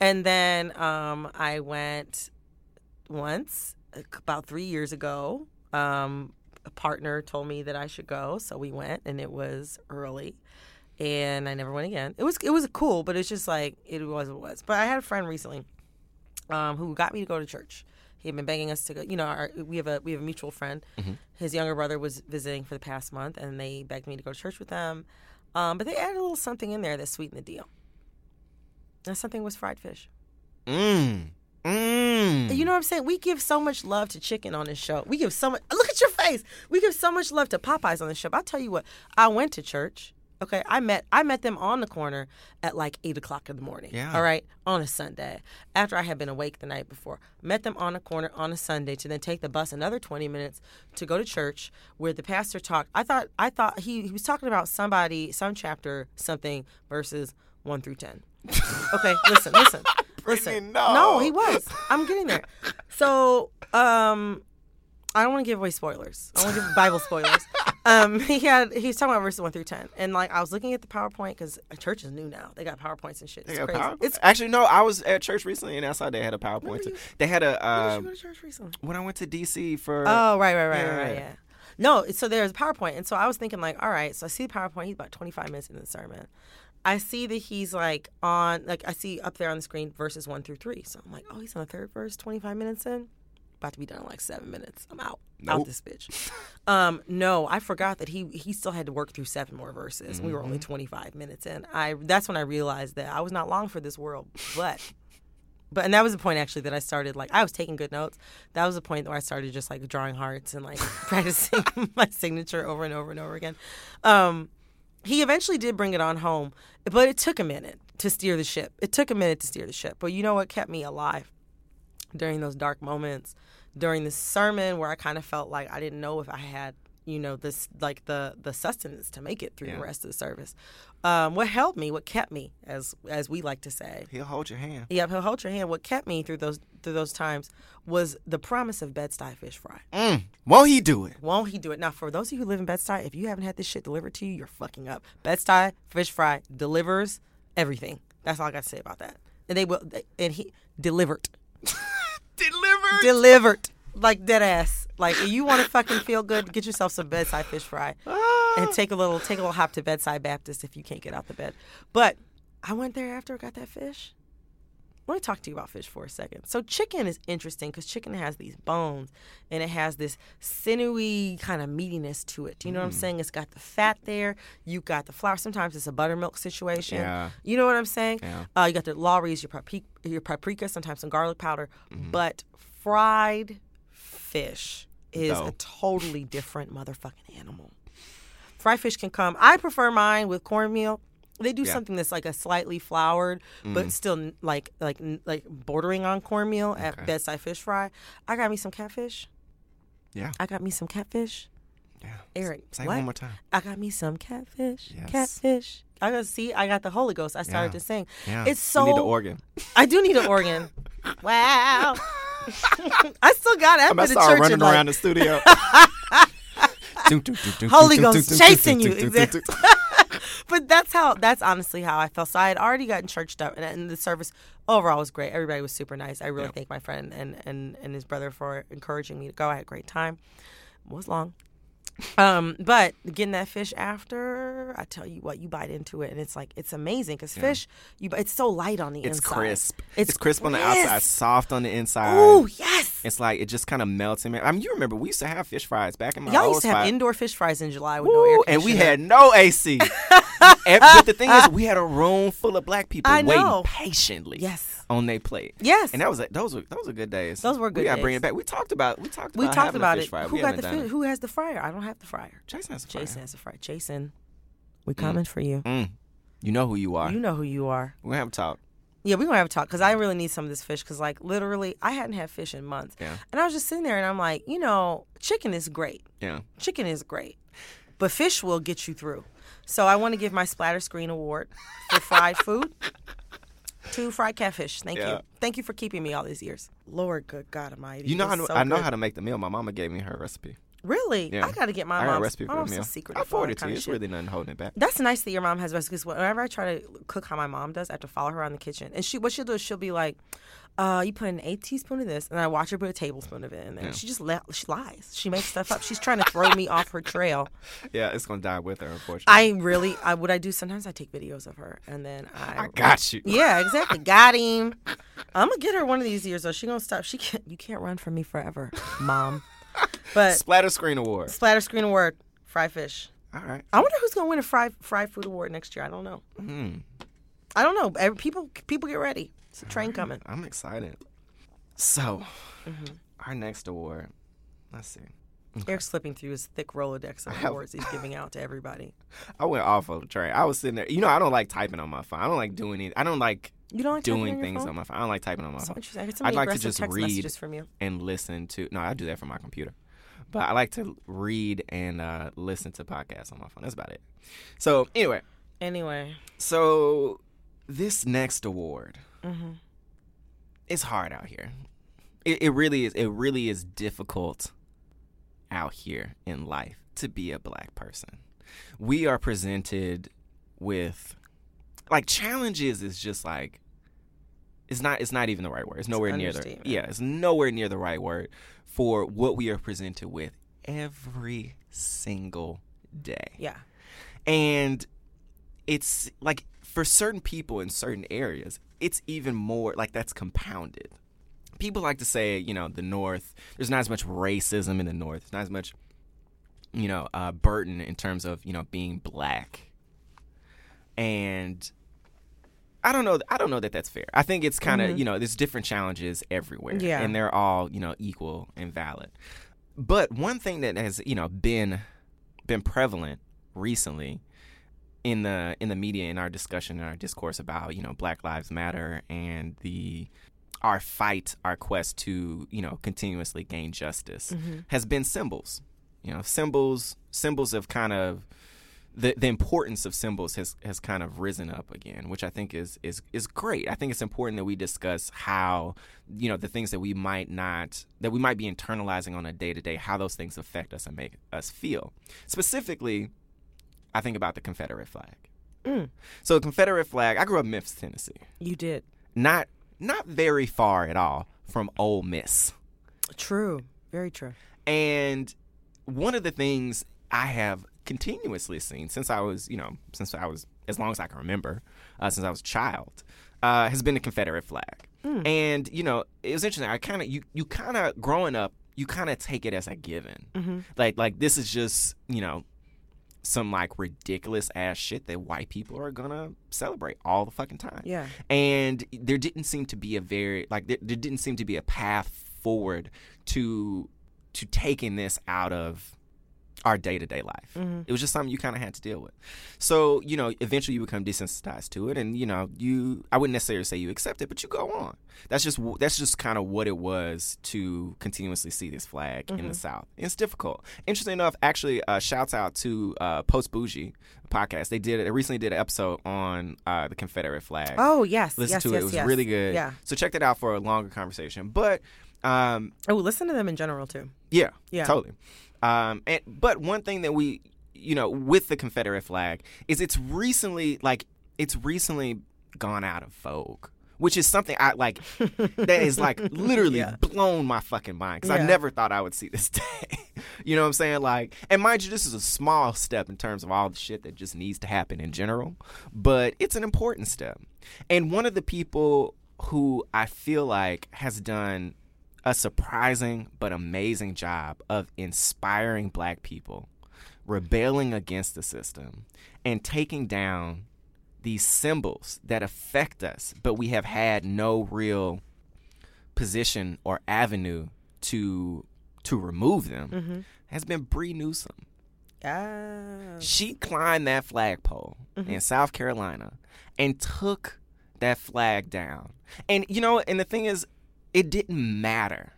and then um, I went once about three years ago. Um, a partner told me that I should go, so we went, and it was early, and I never went again. It was it was cool, but it's just like it was what it was. But I had a friend recently, um, who got me to go to church. He had been begging us to go. You know, our, we have a we have a mutual friend. Mm-hmm. His younger brother was visiting for the past month, and they begged me to go to church with them. Um, but they added a little something in there that sweetened the deal. And something was fried fish. Mmm. Mmm. You know what I'm saying? We give so much love to chicken on this show. We give so much. Look at your face. We give so much love to Popeyes on this show. But I'll tell you what. I went to church. Okay, I met I met them on the corner at like eight o'clock in the morning. Yeah. All right, on a Sunday after I had been awake the night before. Met them on a corner on a Sunday to then take the bus another twenty minutes to go to church where the pastor talked. I thought I thought he he was talking about somebody some chapter something verses one through ten. Okay, listen, listen, listen. no. no, he was. I'm getting there. So, um, I don't want to give away spoilers. I want to give Bible spoilers. Um, he had he was talking about verses one through ten, and like I was looking at the PowerPoint because church is new now. They got PowerPoints and shit. They It's got crazy. power- It's Actually, no. I was at church recently, and outside they had a PowerPoint. too. They had a When did um, you go to church recently? when I went to DC for. Oh, right, right, right, right, right, Yeah. yeah. No, so there's a PowerPoint. And so I was thinking, like, all right, so I see the PowerPoint. He's about 25 minutes into the sermon. I see that he's like on, like, I see up there on the screen verses one through three. So I'm like, oh, he's on the third verse, 25 minutes in. About to be done in like seven minutes. I'm out. Out this bitch. Um, no, I forgot that he he still had to work through seven more verses. We were Mm-hmm. only 25 minutes in. I that's when I realized that I was not long for this world. But but and that was the point actually that I started like I was taking good notes. That was the point where I started just like drawing hearts and like practicing my signature over and over and over again. Um, he eventually did bring it on home, but it took a minute to steer the ship. It took a minute to steer the ship, but you know what kept me alive during those dark moments, during the sermon where I kind of felt like I didn't know if I had, you know, this like the the sustenance to make it through Yeah. the rest of the service. Um, what held me, what kept me, as as we like to say, He'll hold your hand. yeah, he'll hold your hand. What kept me through those through those times was the promise of Bed-Stuy fish fry. Mm. Won't he do it? Won't he do it? Now, for those of you who live in Bed-Stuy, if you haven't had this shit delivered to you, you're fucking up. Bed-Stuy fish fry delivers everything. That's all I got to say about that. And they will, and he delivered, Delivered. delivered like dead ass. Like if you want to fucking feel good, get yourself some Bed-Stuy fish fry, and ah. take a little take a little hop to Bedside Baptist if you can't get out the bed. But I went there after I got that fish. Let me talk to you about fish for a second. So chicken is interesting because chicken has these bones and it has this sinewy kind of meatiness to it. Do you know what I'm saying? It's got the fat there. You got the flour. Sometimes it's a buttermilk situation. Yeah. You know what I'm saying? Yeah. Uh, you got the Lawry's, your paprika, your paprika, sometimes some garlic powder. But fried fish is a totally different motherfucking animal. Fried fish can come. I prefer mine with cornmeal. They do Yeah. something that's like a slightly floured, but mm-hmm. still like like like bordering on cornmeal at Okay. Bed-Stuy fish fry. I got me some catfish. Yeah. I got me some catfish. Yeah. Eric, Say it what? one more time. I got me some catfish. Yes. Catfish. I got see. I got the Holy Ghost. I started Yeah. to sing. Yeah. It's so. You need the organ. I do need an organ. wow. I still got it. I've I'm church running like, around the studio. Holy Ghost chasing you. But that's how. That's honestly how I felt. So I had already gotten churched up, and, and the service overall was great. Everybody was super nice. I really Yeah. thank my friend and, and and his brother for encouraging me to go. I had a great time. It was long. Um, but getting that fish after, I tell you what, you bite into it and it's like it's amazing because fish, you it's so light on the It's inside. crisp. It's, It's, crisp on the outside, soft on the inside. Oh yes. It's like it just kind of melts in. there. I mean, you remember we used to have fish fries back in my Y'all used to have spot. indoor fish fries in July with no air and we had no AC. Ev- but the thing is, we had a room full of black people I waiting know. patiently. Yes. On their plate. Yes. And that was a, those were those were good days. Those were good We gotta bring days. it back. We talked about we talked we talked having about a fish it. fry. Who we got haven't the done it. Who has the fryer? I don't have the fryer. Jason has a fryer. Jason has the fryer. Jason, we coming for you. Mm. You know who you are. You know who you are. We're gonna have a talk. Yeah, we're gonna have a talk because I really need some of this fish because, like, literally, I hadn't had fish in months, Yeah. and I was just sitting there and I'm like, you know, chicken is great. Yeah. Chicken is great, but fish will get you through. So I want to give my Splatter Screen Award for fried food to fried catfish. Thank Yeah. you, thank you for keeping me all these years. Lord, good God Almighty, You know how so I know good. how to make the meal. My mama gave me her recipe. Really, Yeah. I got to get my I a mom's. recipe my for the mom's meal. secretive I forwarded that to you. It's shit. really nothing holding it back. That's nice that your mom has recipes. Whenever I try to cook how my mom does, I have to follow her around the kitchen. And she, what she'll do is she'll be like, uh, "You put an a teaspoon of this," and I watch her put a tablespoon of it in there. Yeah. She just la- she lies. She makes stuff up. She's trying to throw me off her trail. Yeah, it's gonna die with her, unfortunately. I really, I what I do sometimes I take videos of her and then I. I got you. Yeah, exactly. Got him. I'm gonna get her one of these years though. She gonna stop. She can't. You can't run from me forever, mom. But Splatter Screen Award. splatter screen award, fried fish. All right. I wonder who's gonna win a fried fried food award next year. I don't know. Mm. I don't know. Every- People people get ready. It's a train coming. I'm excited. So, Mm-hmm. our next award. Let's see. Eric's slipping through his thick Rolodex of awards he's giving out to everybody. I went off of the train. I was sitting there. You know, I don't like typing on my phone. I don't like doing it. I don't like You don't like doing on things phone? on my phone. I don't like typing on my So phone. I get so I'd like to just read messages from you. and listen to. No, I do that from my computer. But I like to read and uh, listen to podcasts on my phone. That's about it. So anyway, Anyway, so this next award, Mm-hmm. it's hard out here. It, it really is. It really is difficult out here in life to be a black person. We are presented with like challenges. Is just like it's not. It's not even the right word. It's nowhere near the. Yeah, it's nowhere near the right word for what we are presented with every single day yeah. and it's like for certain people in certain areas it's even more like that's compounded people like to say you know the north there's not as much racism in the north there's not as much you know uh, burden in terms of you know being black and I don't know. I don't know that that's fair. I think it's kind of mm-hmm. you know there's different challenges everywhere, Yeah. and they're all you know equal and valid. But one thing that has you know been been prevalent recently in the in the media in our discussion in our discourse about you know Black Lives Matter and the our fight, our quest to you know continuously gain justice mm-hmm. has been symbols. You know, symbols symbols of kind of the the importance of symbols has has kind of risen up again, which I think is is is great. I think it's important that we discuss how you know the things that we might not that we might be internalizing on a day to day, how those things affect us and make us feel. Specifically, I think about the Confederate flag. Mm. So the Confederate flag. I grew up in Memphis, Tennessee. You did. Not not very far at all from Ole Miss. True. Very true. And one of the things I have continuously seen since I was, you know, since I was as long as I can remember, uh, since I was a child, uh, has been the Confederate flag. And you know, it was interesting. I kind of you you kind of growing up, you kind of take it as a given, like like this is just you know some like ridiculous ass shit that white people are gonna celebrate all the fucking time. Yeah. And there didn't seem to be a very like there, there didn't seem to be a path forward to to taking this out of our day to day life. It was just something you kind of had to deal with. So, you know, eventually you become desensitized to it and, you know, you I wouldn't necessarily say you accept it, but you go on. That's just, that's just kind of what it was to continuously see this flag in the South. It's difficult. Interesting enough, actually, uh, shouts out to uh, Post Bougie podcast. They did they recently did an episode on uh, the Confederate flag. Oh yes. Listen yes, to yes, it. It was yes. really good. Yeah. So check that out for a longer conversation. But um, Oh, listen to them in general too. yeah, Yeah. totally. Um, and but one thing that we, you know, with the Confederate flag is it's recently like it's recently gone out of vogue, which is something I like that is like literally Yeah. blown my fucking mind because I never thought I would see this day. you know what I'm saying? Like, and mind you, this is a small step in terms of all the shit that just needs to happen in general, but it's an important step. And one of the people who I feel like has done a surprising but amazing job of inspiring black people, rebelling against the system, and taking down these symbols that affect us, but we have had no real position or avenue to to remove them mm-hmm. has been Bree Newsom. Yeah. She climbed that flagpole in mm-hmm. South Carolina and took that flag down. And you know, and the thing is, it didn't matter.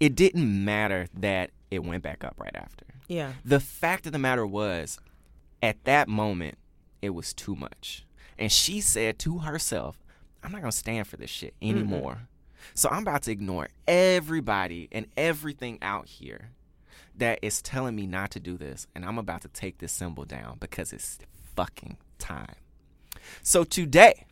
It didn't matter that it went back up right after. Yeah. The fact of the matter was, at that moment, it was too much. And she said to herself, I'm not going to stand for this shit anymore. So I'm about to ignore everybody and everything out here that is telling me not to do this. And I'm about to take this symbol down because it's fucking time. So today,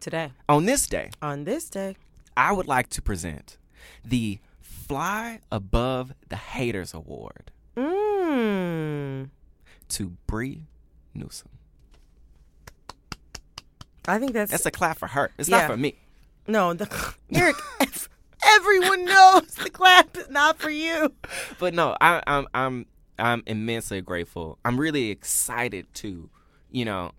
Today. on this day, On this day. I would like to present the Fly Above the Haters Award Mmm. to Bree Newsom. I think that's, That's a clap for her. It's Yeah. not for me. no. The Eric. everyone knows the clap is not for you. But no, I, I'm I'm I'm immensely grateful. I'm really excited to, you know,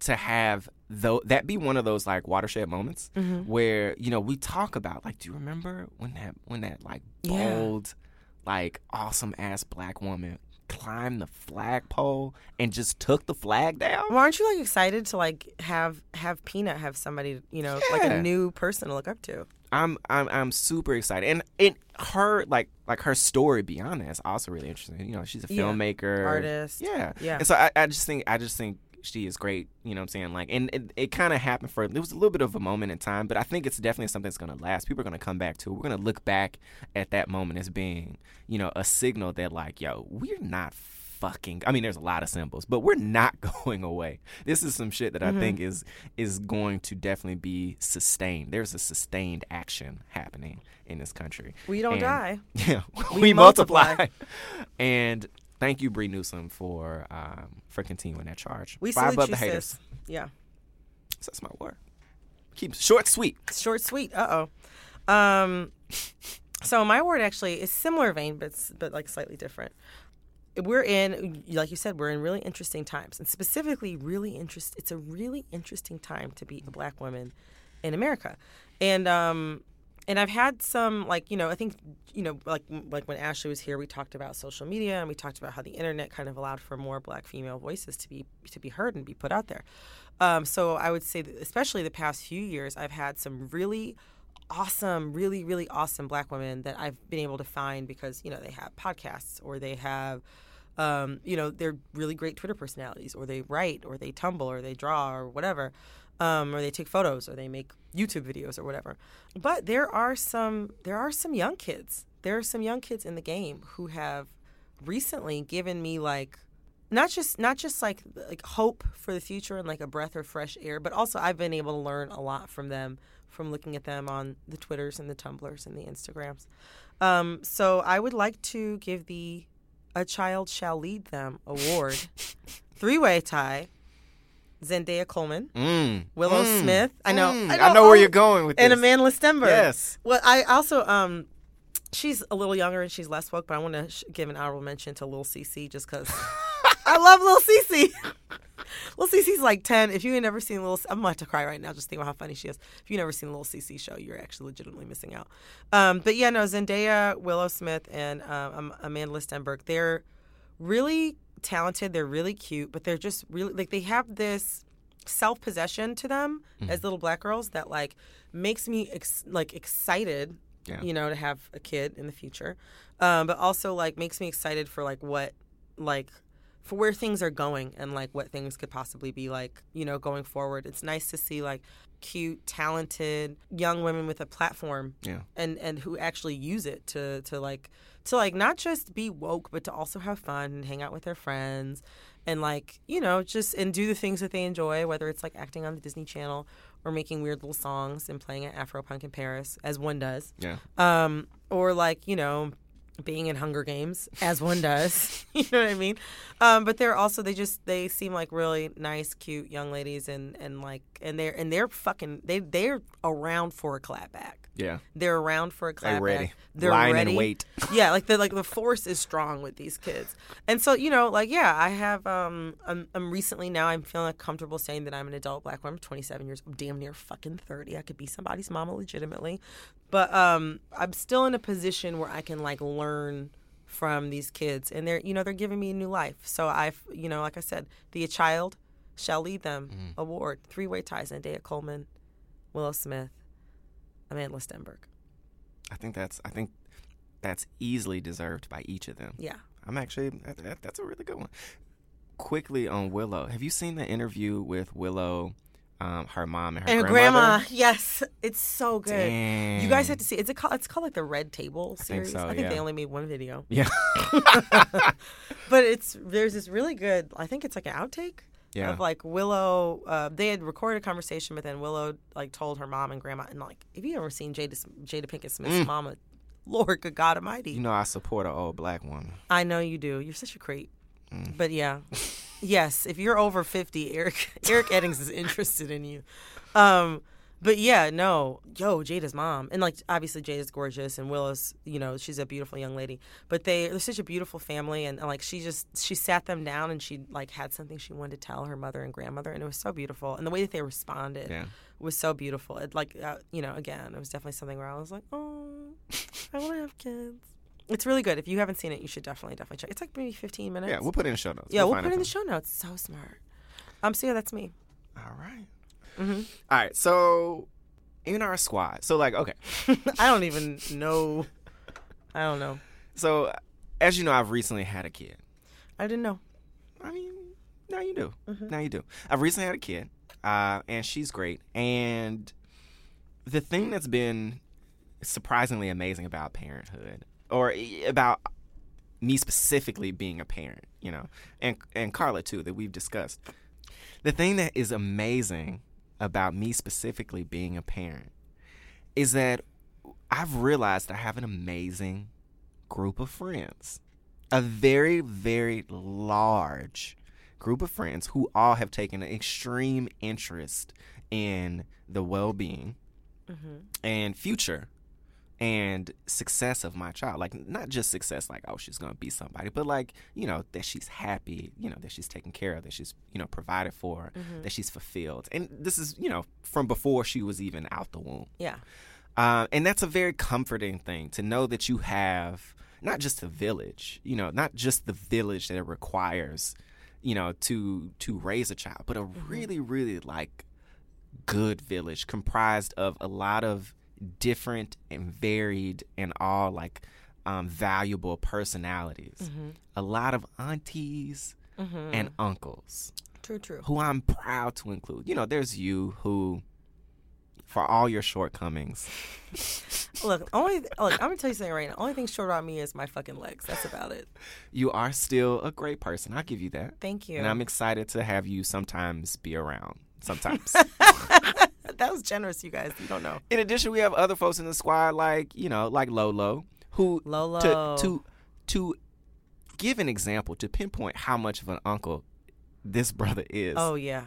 to have though that be one of those like watershed moments Mm-hmm. where you know we talk about like, do you remember when that when that like Yeah. bold, like awesome ass black woman climbed the flagpole and just took the flag down? Well, aren't you like excited to like have have Peanut have somebody you know like a new person to look up to? I'm I'm I'm super excited, and and her like like her story beyond that is also really interesting. You know, she's a Yeah. filmmaker, Artist. yeah, Yeah. And so I, I just think I just think she is great. You know what I'm saying? Like, and it, it kind of happened for it was a little bit of a moment in time, but I think it's definitely something that's gonna last. People are gonna come back to. it. We're gonna look back at that moment as being you know a signal that like yo we're not fucking I mean there's a lot of symbols but we're not going away. This is some shit that Mm-hmm. I think is is going to definitely be sustained. There's a sustained action happening in this country. We don't And- die. Yeah, We we, multiply. multiply. and thank you Bree Newsom for um for continuing that charge. We salute above you, the haters. sis. Yeah. So that's my word. Keep short sweet. Short, sweet. Uh oh. Um, so my word actually is similar vein, but but like slightly different. We're in, like you said, we're in really interesting times, and specifically, really interest. It's a really interesting time to be a black woman in America, and um, and I've had some like you know I think you know like like when Ashley was here we talked about social media and we talked about how the internet kind of allowed for more Black female voices to be to be heard and be put out there. Um, so I would say that especially the past few years I've had some really awesome, really really awesome Black women that I've been able to find because you know they have podcasts or they have. Um, you know, they're really great Twitter personalities, or they write, or they tumble, or they draw, or whatever um, or they take photos or they make YouTube videos or whatever. But there are some there are some young kids. There are some young kids in the game who have recently given me like not just not just like like hope for the future and like a breath of fresh air, but also I've been able to learn a lot from them from looking at them on the Twitters and the Tumblrs and the Instagrams. Um, so I would like to give the "A Child Shall Lead Them" award three way tie Zendaya Coleman, Mm. Willow Mm. Smith. I know, Mm. I I know, know where oh, you're going with and this. Amandla Stenberg. Yes. Well, I also um, she's a little younger and she's less woke, but I want to sh- give an honorable mention to Lil CC just because I love Lil CC. Lil CC's like ten. If you ain't never seen Lil, I'm about to cry right now just thinking about how funny she is. If you never seen Lil CC show, you're actually legitimately missing out. Um, but yeah, no, Zendaya, Willow Smith, and um, Amandla Stenberg, they're really talented. They're really cute, but they're just really like they have this self possession to them as little black girls that like makes me ex- like excited. Yeah. You know, to have a kid in the future, um, but also like makes me excited for like what like for where things are going and like what things could possibly be like you know going forward it's nice to see like cute talented young women with a platform Yeah. and and who actually use it to to like to like not just be woke but to also have fun and hang out with their friends and like you know just and do the things that they enjoy whether it's like acting on the disney channel or making weird little songs and playing at afro punk in paris as one does Yeah. um, or like you know being in Hunger Games as one does. you know what I mean? Um, but they're also they just they seem like really nice, cute young ladies, and and like and they're and they're fucking they they're around for a clapback. Yeah. They're around for a clapback. They're ready. They're in ready. wait. Yeah, like the like the force is strong with these kids, and so you know, like yeah, I have um, I'm, I'm recently now I'm feeling like comfortable saying that I'm an adult black woman, 27 years, I'm damn near fucking 30. I could be somebody's mama legitimately, but um, I'm still in a position where I can like learn from these kids, and they're you know they're giving me a new life. So I've you know like I said, the child shall lead them Mm-hmm. award three way ties Zendaya Coleman, Willow Smith, Amandla Stenberg. I think that's I think that's easily deserved by each of them. Yeah. I'm actually that, that, that's a really good one. Quickly on Willow, have you seen the interview with Willow, um, her mom and her and her grandma, yes, it's so good. You guys have to see. It's a call. It's called like the Red Table think series. so, I think they only made one video, Yeah. but it's there's this really good. I think it's like an outtake Yeah. of like Willow. Uh, they had recorded a conversation, but then Willow like told her mom and grandma, and like if you ever seen Jada Jada Pinkett Smith's mama, Lord, good God Almighty, Mm. you know I support an old black woman. I know you do. You're such a creep. Mm. But yeah. yes, if you're over 50, Eric Eric Eddings is interested in you. Um but yeah, no. Yo, Jada's mom. And like obviously Jada's gorgeous and Willow's, you know, she's a beautiful young lady. But they they're such a beautiful family and, and like she just she sat them down and she like had something she wanted to tell her mother and grandmother and it was so beautiful. And the way that they responded Yeah. was so beautiful. It like uh, you know, again, it was definitely something where I was like, "Oh, I want to have kids." It's really good. If you haven't seen it, you should definitely, definitely check. It's like maybe 15 minutes. Yeah, we'll put it in the show notes. Yeah, we'll, find put it in the show notes. So smart. Um, so yeah, that's me. All right. Mm-hmm. All right. So in our squad, so like okay, I don't even know. I don't know. so as you know, I've recently had a kid. I didn't know. I mean, now you do. Mm-hmm. Now you do. I've recently had a kid, uh, and she's great. And the thing that's been surprisingly amazing about parenthood, or about me specifically being a parent, you know, and and Carla too, that we've discussed. The thing that is amazing about me specifically being a parent is that I've realized I have an amazing group of friends. A very, very large group of friends who all have taken an extreme interest in the well being mm-hmm. and future and success of my child. Like, not just success, like, oh, she's to be somebody, but like, you know, that she's happy, you know, that she's taken care of, that she's, you know, provided for, that she's fulfilled. And this is, you know, from before she was even out the womb. Yeah. Uh, and that's a very comforting thing to know that you have not just a village, you know, not just the village that it requires, you know, to to raise a child, but a really, really like good village comprised of a lot of different and varied and all like um, valuable personalities. A lot of aunties and uncles True, true. who I'm proud to include. You know, there's you who, for all your shortcomings, Look, only look. I'm gonna tell you something right now. Only thing short about me is my fucking legs. That's about it. you are still a great person. I'll give you that. Thank you. And I'm excited to have you sometimes be around. Sometimes. that was generous, you guys. You don't know. in addition, we have other folks in the squad, like you know, like Lolo, who Lolo. to to to give an example to pinpoint how much of an uncle this brother is. Oh yeah.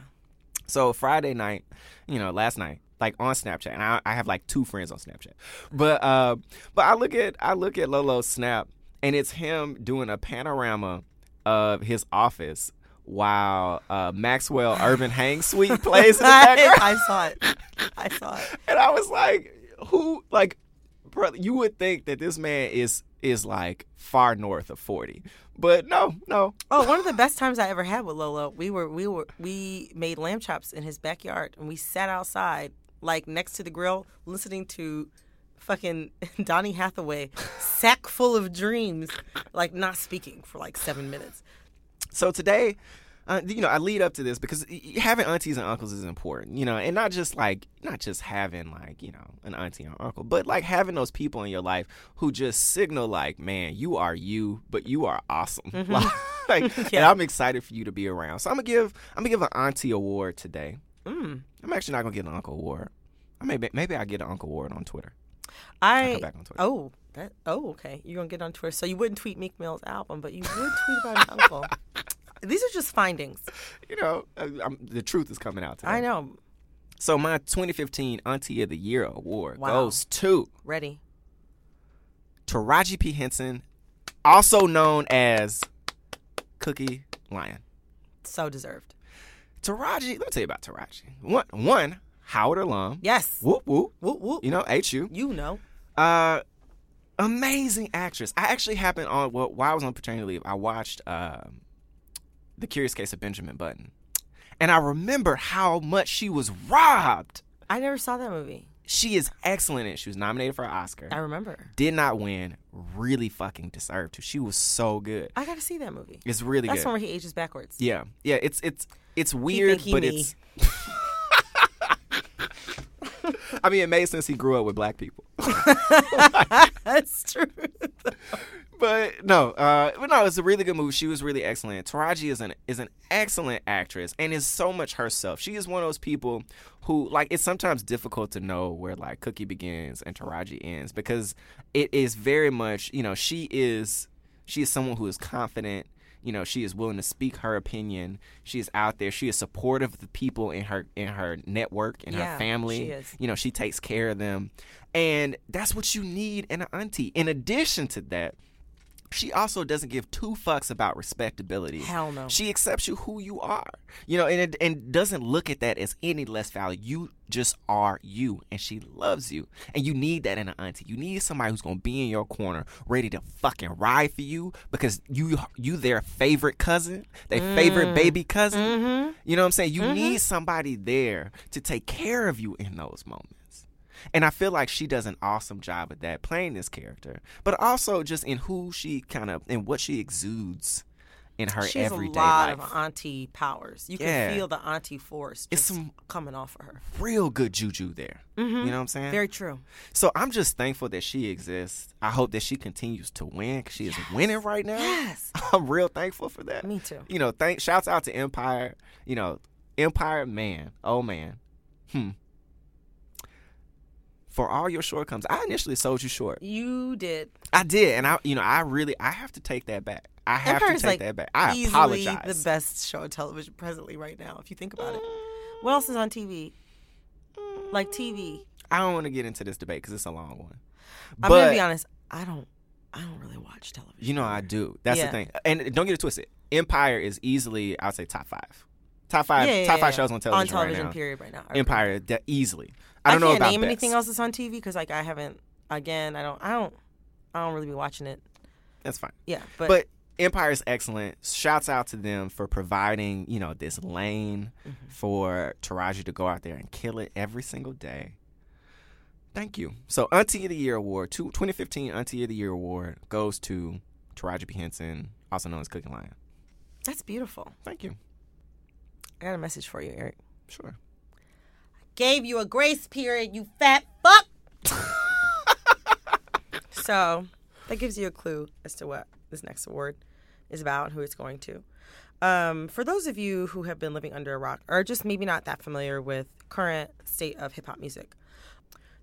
So Friday night, you know, last night, like on Snapchat, and I, I have like two friends on Snapchat, but uh, but I look at I look at Lolo's snap, and it's him doing a panorama of his office while uh, Maxwell Urban Hang Suite plays in the background. I saw it. I saw it. and I was like, who like brother, you would think that this man is is like far north of 40. But no, no. Oh, one of the best times I ever had with Lolo, we were we were we made lamb chops in his backyard and we sat outside like next to the grill listening to fucking Donny Hathaway sack full of dreams like not speaking for like 7 minutes. So today, uh, you know, I lead up to this because having aunties and uncles is important, you know, and not just like not just having like you know an auntie or uncle, but like having those people in your life who just signal like, man, you are you, but you are awesome. like, and I'm excited for you to be around. So I'm gonna give I'm gonna give an auntie award today. Mm. I'm actually not gonna get an uncle award. I maybe maybe I get an uncle award on Twitter. I'll I come back on Twitter. Oh, that oh okay. You're going to get on Twitter. So you wouldn't tweet Meek Mill's album, but you would tweet about an uncle. These are just findings. You know, uh, I'm, the truth is coming out today. I know. So my 2015 Auntie of the Year award Wow. goes to Ready. Taraji P Henson, also known as Cookie Lyon. So deserved. Taraji, let me tell you about Taraji. One, one Howard alum. Yes. Whoop whoop. Whoop whoop. You know, HU. You know. Uh, amazing actress. I actually happened on well, while I was on paternity leave. I watched um, the Curious Case of Benjamin Button, and I remember how much she was robbed. I never saw that movie. She is excellent in it. She was nominated for an Oscar. I remember. Did not win. Really fucking deserved to. She was so good. I got to see that movie. It's really That's good. one where he ages backwards. Yeah, yeah. It's it's it's weird, but me. it's. I mean, it made sense. He grew up with black people. That's true. but no, uh, but no, it's a really good movie. She was really excellent. Taraji is an is an excellent actress and is so much herself. She is one of those people who like it's sometimes difficult to know where like Cookie begins and Taraji ends because it is very much you know she is she is someone who is confident. You know, she is willing to speak her opinion. She is out there. She is supportive of the people in her in her network, in Yeah, her family. she is. You know, she takes care of them. And that's what you need in an auntie. In addition to that, she also doesn't give two fucks about respectability. Hell no. She accepts you who you are. You know, and and doesn't look at that as any less value. You just are you, and she loves you. And you need that in an auntie. You need somebody who's gonna be in your corner, ready to fucking ride for you because you you their favorite cousin, their Mm. favorite baby cousin. Mm-hmm. You know what I'm saying? You need somebody there to take care of you in those moments. And I feel like she does an awesome job at that, playing this character, but also just in who she kind of and what she exudes in her She has a everyday lot life. of auntie powers. You Yeah. can feel the auntie force It's just some- coming off of her. Real good juju there. You know what I'm saying? Mm-hmm. Very true. so I'm just thankful that she exists. I hope that she continues to win because she is winning right now. Yes. I'm real thankful for that. Me too. You know, thank shouts out to Empire. You know, Empire man, oh man, hmm. For all your shortcomings, I initially sold you short. You did. I did, and I, you know, I really, I have to take that back. I have Empire's to take like that back. I easily apologize. the best show on television presently right now, if you think about it. What else is on TV? Like TV. I don't want to get into this debate because it's a long one. I'm but gonna be honest. I don't. I don't really watch television. you know, I do. That's Yeah. the thing. And don't get it twisted. Empire is easily, I'd say, top five. Top five, Yeah, yeah, top five shows on television, On television, right now. period, right now. Empire, easily. I don't know can't about name best. anything else that's on TV because like I haven't. Again, I don't. I don't. I don't really be watching it. That's fine. Yeah, but, But Empire is excellent. Shouts out to them for providing, you know, this lane Mm-hmm. for Taraji to go out there and kill it every single day. Thank you. So, Auntie of the Year award, two, 2015 Auntie of the Year award goes to Taraji P Henson, also known as Cookie Lyon. that's beautiful. Thank you. I got a message for you, Eric. Sure. Gave you a grace period, you fat fuck. so that gives you a clue as to what this next award is about and who it's going to. Um, for those of you who have been living under a rock or just maybe not that familiar with current state of hip hop music,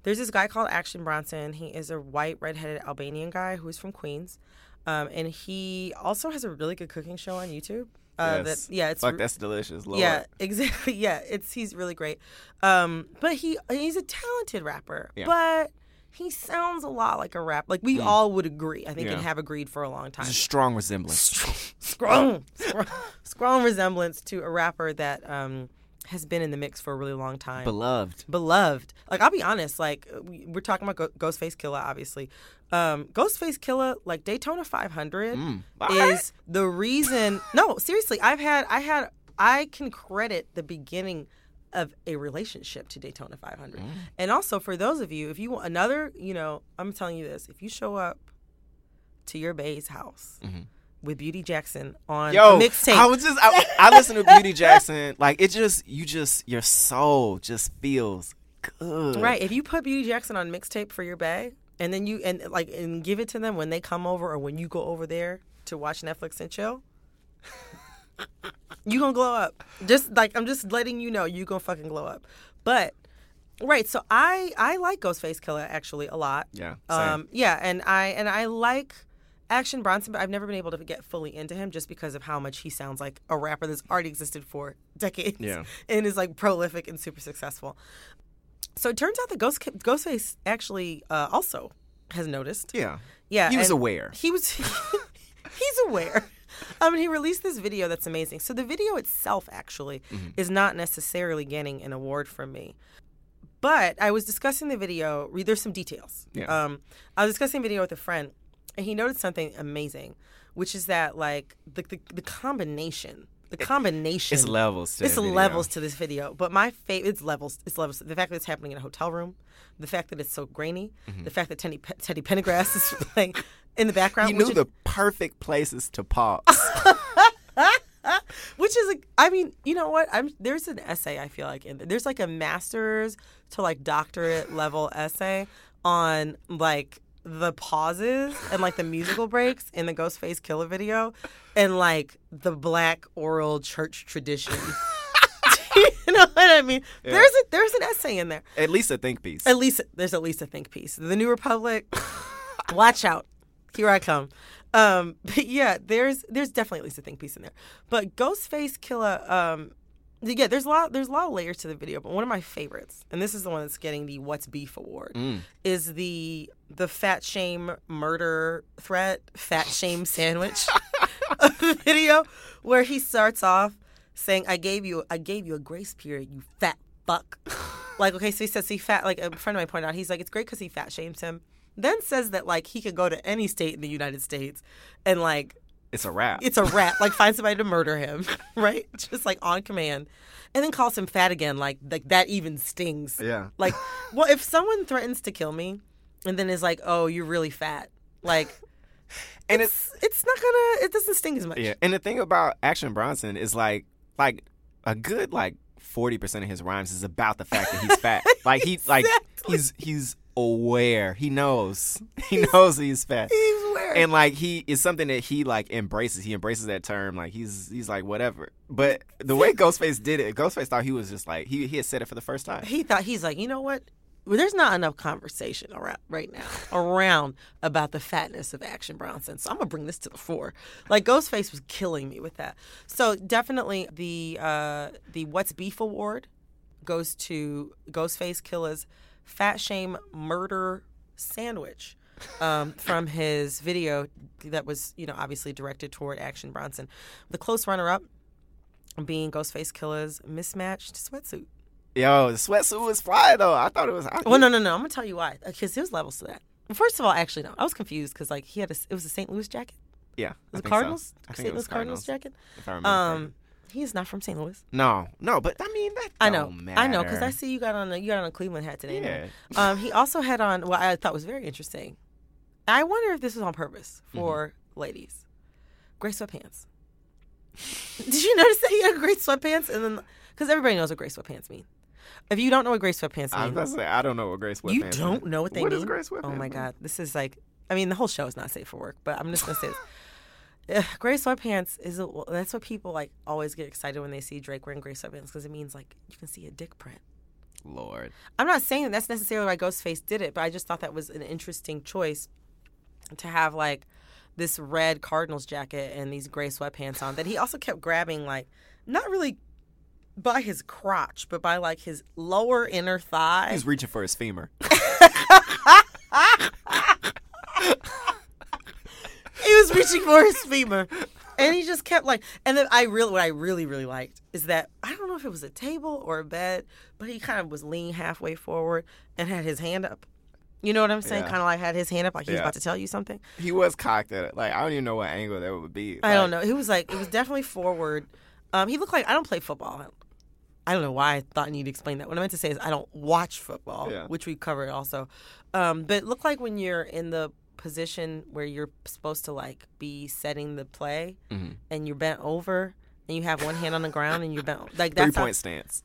there's this guy called Action Bronson. He is a white, redheaded Albanian guy who's from Queens. Um, and he also has a really good cooking show on YouTube. Uh, yes. that, yeah, it's Fuck, re- that's delicious. Lord. yeah, exactly. Yeah, it's he's really great. Um, but he he's a talented rapper. Yeah. But he sounds a lot like a rap. Like we all would agree. I think Mm. Yeah. and have agreed for a long time. There's a strong resemblance. strong, strong, strong resemblance to a rapper that um has been in the mix for a really long time. Beloved. Beloved. Like I'll be honest, like we- we're talking about Go- Ghostface Killah, obviously. Um, Ghostface Killah, like Daytona 500, Mm. is the reason. No, seriously, I've had, I had, I can credit the beginning of a relationship to Daytona 500, Mm. and also for those of you, if you want another, you know, I'm telling you this: if you show up to your bae's house. With Beauty Jackson on. Yo, mixtape. I was just I, I listen to Beauty Jackson. Like it just you just your soul just feels good. Right. If you put Beauty Jackson on mixtape for your bag, and then you and like and give it to them when they come over or when you go over there to watch Netflix and chill, you gonna glow up. Just like I'm just letting you know, you gonna fucking glow up. But right, so I I like Ghostface Killah actually a lot. Yeah, same. Um. Yeah, and I and I like. Action Bronson, but I've never been able to get fully into him just because of how much he sounds like a rapper that's already existed for decades Yeah. and is like prolific and super successful. So it turns out that Ghost Ghostface actually uh, also has noticed. Yeah. Yeah, He was aware. He was. he's aware. I mean, he released this video that's amazing. So the video itself actually Mm-hmm. is not necessarily getting an award from me. But I was discussing the video. There's some details. Yeah. Um, I was discussing the video with a friend, and he noticed something amazing, which is that like the the, the combination, the combination. It's levels to It's levels to this video, but my favorite it's levels. It's levels. The fact that it's happening in a hotel room, the fact that it's so grainy, Mm-hmm. the fact that Teddy Pe- Teddy Pendergrass is playing in the background. He knew the perfect places to pause. which is like I mean, you know what? I'm there's an essay I feel like in there. There's like a master's to like doctorate level essay on like the pauses and like the musical breaks in the Ghostface Killah video and like the black oral church tradition. you know what I mean? There's a there's an essay in there. At least a think piece. At least there's at least a think piece. The New Republic, watch out, here I come. Um, but yeah, there's there's definitely at least a think piece in there. But Ghostface Killah, um, yeah, there's a lot there's a lot of layers to the video. But one of my favorites, and this is the one that's getting the What's Beef award, mm. is the the fat shame murder threat, fat shame sandwich video, where he starts off saying, "I gave you I gave you a grace period, you fat fuck." like, okay, so he says he fat. Like a friend of mine pointed out, he's like, it's great because he fat shames him. Then says that like he could go to any state in the United States and like it's a wrap. it's a rat. like find somebody to murder him, right? Just like on command, and then calls him fat again. Like like that even stings. Yeah. Like, well, if someone threatens to kill me, and then is like, "Oh, you're really fat," like, and it's it's not gonna. It doesn't sting as much. Yeah, and the thing about Action Bronson is like, like a good like forty percent of his rhymes is about the fact that he's fat. like he, like he's he's aware. He knows. He knows he's fat. He's aware. And like he is something that he like embraces. He embraces that term. Like he's he's like whatever. But the way Ghostface did it, Ghostface thought he was just like he he had said it for the first time. he thought he's like, you know what? Well, there's not enough conversation around right now around about the fatness of Action Bronson, so I'm gonna bring this to the fore. Like Ghostface was killing me with that. So definitely the uh, the What's Beef award goes to Ghostface Killah's Fat Shame Murder Sandwich um, from his video that was you know obviously directed toward Action Bronson. The close runner up being Ghostface Killah's mismatched sweatsuit. Yo, the sweatsuit was fly though. I thought it was. I, Well, no, no, no. I'm gonna tell you why. Because there's levels to that. First of all, actually, no. I was confused because like he had a. It was a St. Louis jacket. Yeah, I Was it think so. Cardinals? I think St. it Louis was Cardinals jacket. If I remember Um, correctly. he is not from St. Louis. No, no, but I mean that. I know, don't I know, because I see you got on a you got on a Cleveland hat today. Yeah. Um, he also had on what I thought was very interesting. I wonder if this was on purpose for Mm-hmm. ladies. Gray sweatpants. Did you notice that he had gray sweatpants? And then, because everybody knows what gray sweatpants mean. If you don't know what gray sweatpants mean, I was mean, about to say I don't know what gray sweatpants. you don't know what they What mean. is gray sweatpants? Oh my god, this is like, I mean, the whole show is not safe for work, but I'm just gonna say this. Ugh, Gray sweatpants is a, that's what people like always get excited when they see Drake wearing gray sweatpants because it means like you can see a dick print. Lord. I'm not saying that that's necessarily why Ghostface did it, but I just thought that was an interesting choice to have like this red Cardinals jacket and these gray sweatpants on that he also kept grabbing like not really by his crotch, but by like his lower inner thigh. He's reaching for his femur. he was reaching for his femur. And he just kept like, and then I really, what I really, really liked is that I don't know if it was a table or a bed, but he kind of was leaning halfway forward and had his hand up. You know what I'm saying? Yeah. Kind of like had his hand up, like he was Yeah. about to tell you something. He was cocked at it. Like I don't even know what angle that would be. I don't know. He was like, it was definitely forward. Um, he looked like I don't play football. I don't know why I thought I need to explain that. What I meant to say is I don't watch football, Yeah. which we covered also. Um, but it looked like when you're in the position where you're supposed to like be setting the play, Mm-hmm. and you're bent over, and you have one hand on the ground, and you're bent like Three that's how- point stance.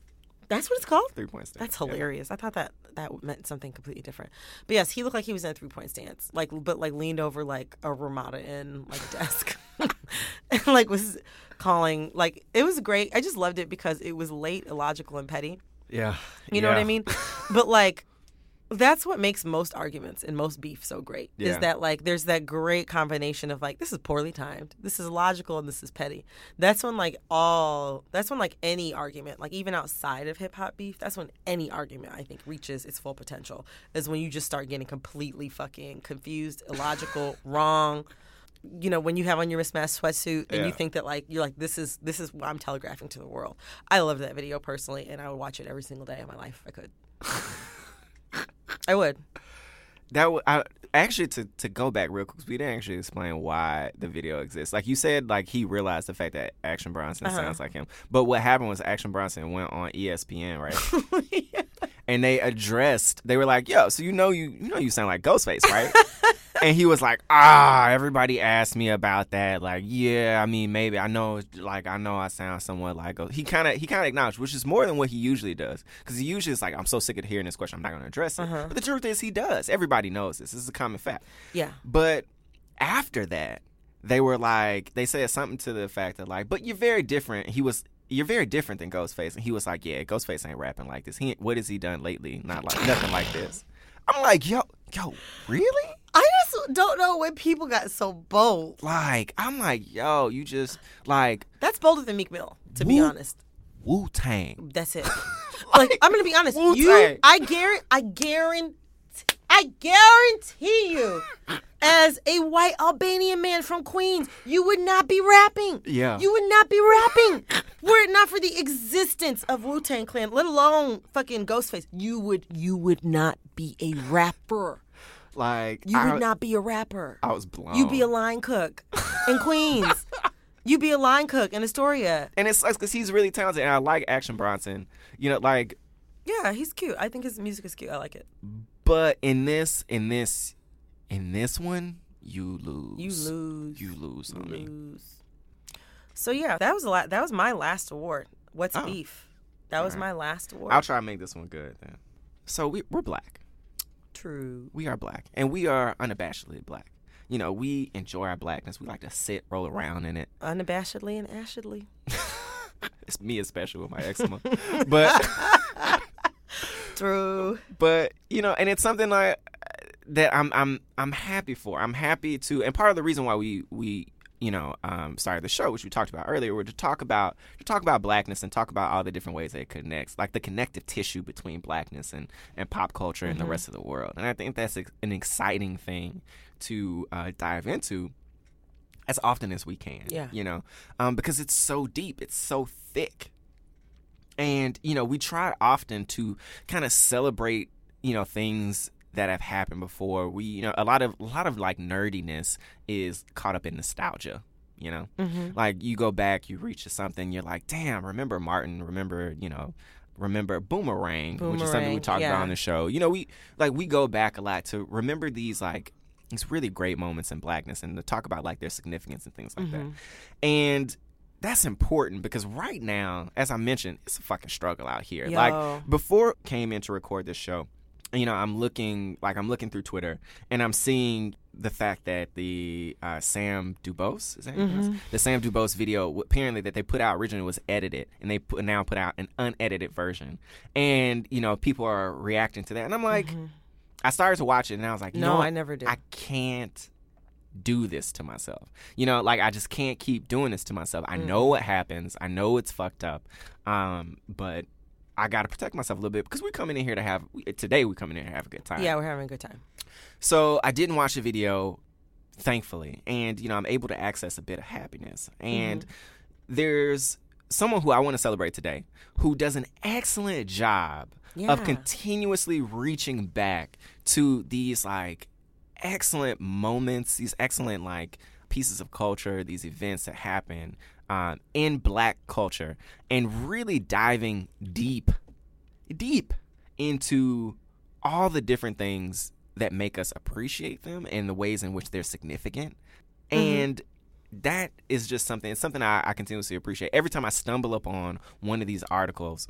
that's what it's called. Three point stance. That's Yeah. hilarious. I thought that that meant something completely different. But yes, he looked like he was in a three point stance, like but like leaned over like a Ramada in like a desk, and like was calling. Like it was great. I just loved it because it was late, illogical, and petty. Yeah. You know what I mean? But like that's what makes most arguments and most beef so great Yeah. is that like there's that great combination of like this is poorly timed this is logical and this is petty that's when like all that's when like any argument like even outside of hip-hop beef that's when any argument i think reaches its full potential is when you just start getting completely fucking confused illogical wrong you know when you have on your mismatched sweatsuit and Yeah. you think that like you're like this is this is what i'm telegraphing to the world i love that video personally and i would watch it every single day of my life if i could i would That w- I, actually to to go back real quick, we didn't actually explain why the video exists. Like you said, like he realized the fact that Action Bronson Uh-huh. sounds like him. But what happened was Action Bronson went on ESPN, right? And they addressed. They were like, "Yo, so you know you you know you sound like Ghostface, right?" and he was like, "Ah, everybody asked me about that. Like, yeah, I mean, maybe I know, like I know I sound somewhat like a, He kind of he kind of acknowledged, which is more than what he usually does, because he usually is like, "I'm so sick of hearing this question, I'm not going to address it." But the truth is, he does. Everybody knows this. This is a common fact. yeah But after that, they were like, they said something to the fact that like, but you're very different. He was, you're very different than Ghostface, and he was like, yeah, Ghostface ain't rapping like this. He, what has he done lately? Not like nothing like this. I'm like, yo, yo, really? Don't know when people got so bold. Like, I'm like, yo, you just like That's bolder than Meek Mill, to be Woo- honest. Wu Tang. That's it. like I'm gonna be honest. You, Wu-Tang. I guarantee, I guarantee, I guarantee you, as a white Albanian man from Queens, you would not be rapping. Yeah. You would not be rapping were it not for the existence of Wu Tang Clan, let alone fucking Ghostface. You would, you would not be a rapper. Like, You I, would not be a rapper. I was blown. You'd be a line cook in Queens. You'd be a line cook in Astoria. and it sucks because he's really talented, and I like Action Bronson. You know, like Yeah, he's cute. I think his music is cute. I like it. But in this, in this, in this one, you lose. You lose. You lose on me. lose. So yeah, that was a lot. that was my last award. What's Oh. beef? That was my last award. I'll try to make this one good then. So we, we're black. True. We are black, and we are unabashedly black. You know, we enjoy our blackness. We like to sit, roll around in it. Unabashedly and ashedly. It's me especially with my eczema, but True. but you know, and it's something like that I'm I'm I'm happy for. I'm happy to, and part of the reason why we we you know um, started the show, which we talked about earlier, were to talk about to talk about blackness and talk about all the different ways that it connects, like the connective tissue between blackness and and pop culture and the rest of the world. And I think that's an exciting thing to uh, dive into. as often as we can. Yeah. You know, um, because it's so deep, it's so thick. And, you know, we try often to kind of celebrate, you know, things that have happened before. We, you know, a lot of a lot of like nerdiness is caught up in nostalgia. You know, Mm-hmm. like you go back, you reach to something, you're like, damn, remember Martin, remember, you know, remember Boomerang, which is something we Boomerang, talked about on the show. You know, we like we go back a lot to remember these like these really great moments in blackness and to talk about like their significance and things like Mm-hmm. that. And that's important because right now, as I mentioned, it's a fucking struggle out here. Yo. Like before I came in to record this show, you know, I'm looking like I'm looking through Twitter and I'm seeing the fact that the uh, Sam Dubose is that how you pronounce it? the Sam Dubose video apparently that they put out originally was edited and they put, now put out an unedited version and you know people are reacting to that and I'm like I started to watch it and I was like you No, know? I never did. I can't do this to myself. You know, like I just can't keep doing this to myself. I know what happens. I know it's fucked up. Um, but I got to protect myself a little bit because we're coming in here to have today. we're coming in here to have a good time. Yeah, we're having a good time. So I didn't watch the video, thankfully, and you know I'm able to access a bit of happiness. And mm-hmm. there's someone who I want to celebrate today who does an excellent job Yeah. of continuously reaching back to these like excellent moments, these excellent like pieces of culture, these events that happen um, in Black culture, and really diving deep, deep into all the different things that make us appreciate them and the ways in which they're significant. And that is just something, it's something I, I continuously appreciate. Every time I stumble upon one of these articles,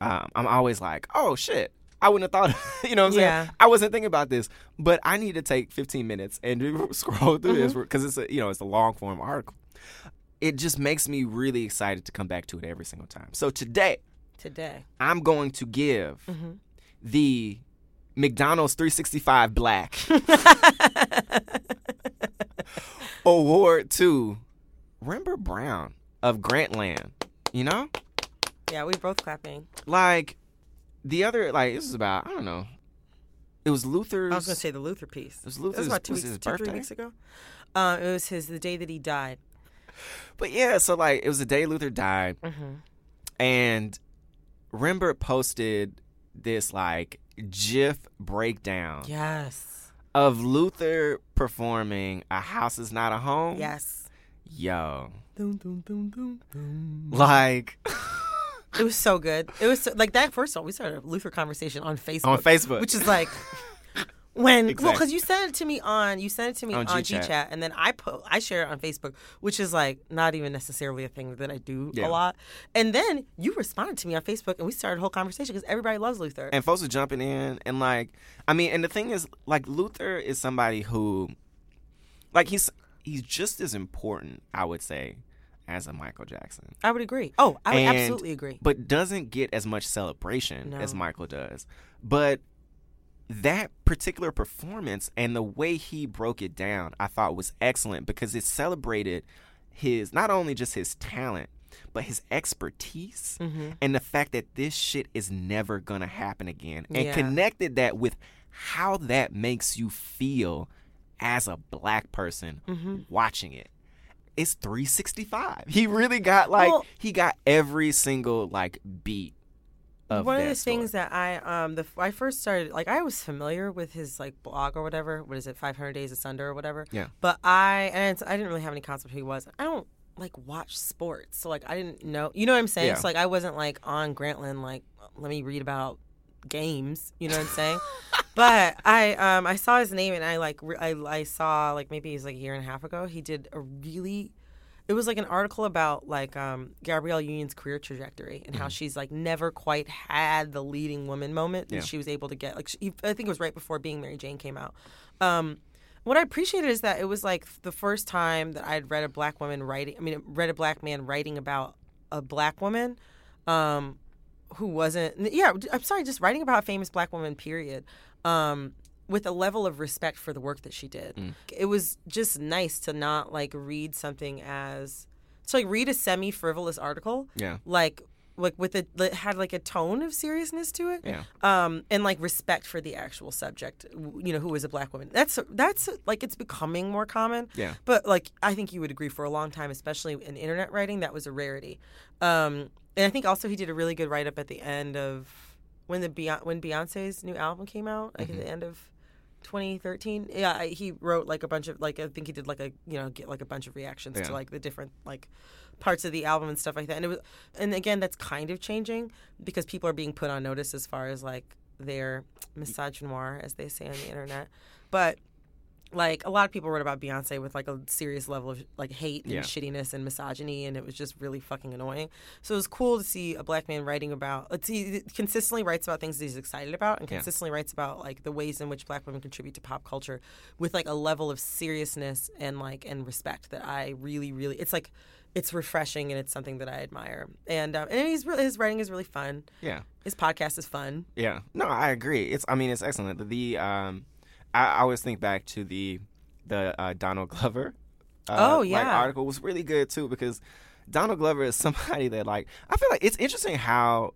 um, I'm always like, oh shit. I wouldn't have thought, you know what I'm Yeah. saying? I wasn't thinking about this, but I need to take 15 minutes and scroll through this because it's a, you know, it's a long form article. It just makes me really excited to come back to it every single time. So today, Today. I'm going to give the McDonald's 365 Black award to Rembert Browne of Grantland. You know, Yeah, we both clapping. like the other, like this is about I don't know. It was Luther's. I was gonna say the Luther piece. It was It Luther's- was about two was weeks, his two, three weeks ago. Um, it was his the day that he died. But yeah, so like it was the day Luther died, Mm-hmm. and Rembert posted this like GIF breakdown Yes. of Luther performing "A House Is Not a Home." Yes. yo, dum, dum, dum. like It was so good. It was so, like that. First of all, we started a Luther conversation on Facebook. on Facebook, which is like when well because you sent it to me on you sent it to me On on, GChat. GChat and then I put I share it on Facebook, which is like not even necessarily a thing that I do Yeah. a lot. And then you responded to me on Facebook and we started a whole conversation because everybody loves Luther. and folks are jumping in and like I mean, and the thing is, like Luther is somebody who, like he's he's just as important, I would say, as a Michael Jackson. I would agree. Oh, I would And- absolutely agree. but doesn't get as much celebration No. as Michael does. But that particular performance and the way he broke it down, I thought was excellent because it celebrated his not only just his talent, but his expertise Mm-hmm. and the fact that this shit is never gonna happen again. And Yeah. connected that with how that makes you feel as a black person Mm-hmm. watching it it's 365. He really got like Well- he got every single like beat of One of the things that I um the I first started like I was familiar with his like blog or whatever. What is it? Five Hundred Days of Sunder or whatever. Yeah. But I and it's, I didn't really have any concept who he was. I don't like watch sports, so like I didn't know. You know what I'm saying? Yeah. So like I wasn't like on Grantland like let me read about games. You know what I'm saying? but I um I saw his name and I like re- I I saw like maybe it was like a year and a half ago. He did a really it was like an article about like um, Gabrielle Union's career trajectory and how she's like never quite had the leading woman moment that Yeah. she was able to get. Like she, I think it was right before Being Mary Jane came out. Um, what I appreciated is that it was like the first time that I'd read a black woman writing. I mean, read a black man writing about a black woman um, who wasn't. Yeah, I'm sorry, just writing about a famous black woman. Period. Um, with a level of respect for the work that she did. It was just nice to not like read something as to like read a semi frivolous article Yeah. like like with a that had like a tone of seriousness to it. Yeah. Um, and like respect for the actual subject. You know, who is a black woman. That's that's like it's becoming more common. Yeah. But like I think you would agree for a long time, especially in internet writing, that was a rarity. Um, and I think also he did a really good write up at the end of when the Beyonce, when Beyonce's new album came out, like Mm-hmm. at the end of 2013. Yeah, I- he wrote like a bunch of like I think he did like a you know get like a bunch of reactions Yeah. to like the different like parts of the album and stuff like that. And it was and again that's kind of changing because people are being put on notice as far as like their misogynoir as they say on the internet. But like a lot of people wrote about Beyonce with like a serious level of like hate and Yeah. shittiness and misogyny, and it was just really fucking annoying. So it was cool to see a black man writing about. Let's see, he consistently writes about things that he's excited about, and Yeah. consistently writes about like the ways in which black women contribute to pop culture with like a level of seriousness and like and respect that I really, really. It's like it's refreshing and it's something that I admire. And um, and he's really his writing is really fun. Yeah. His podcast is fun. Yeah. No, I agree. It's I mean it's excellent. The, the um I, I always think back to the the uh, Donald Glover uh, Oh, like, yeah. article was really good too because Donald Glover is somebody that like I feel like it's interesting how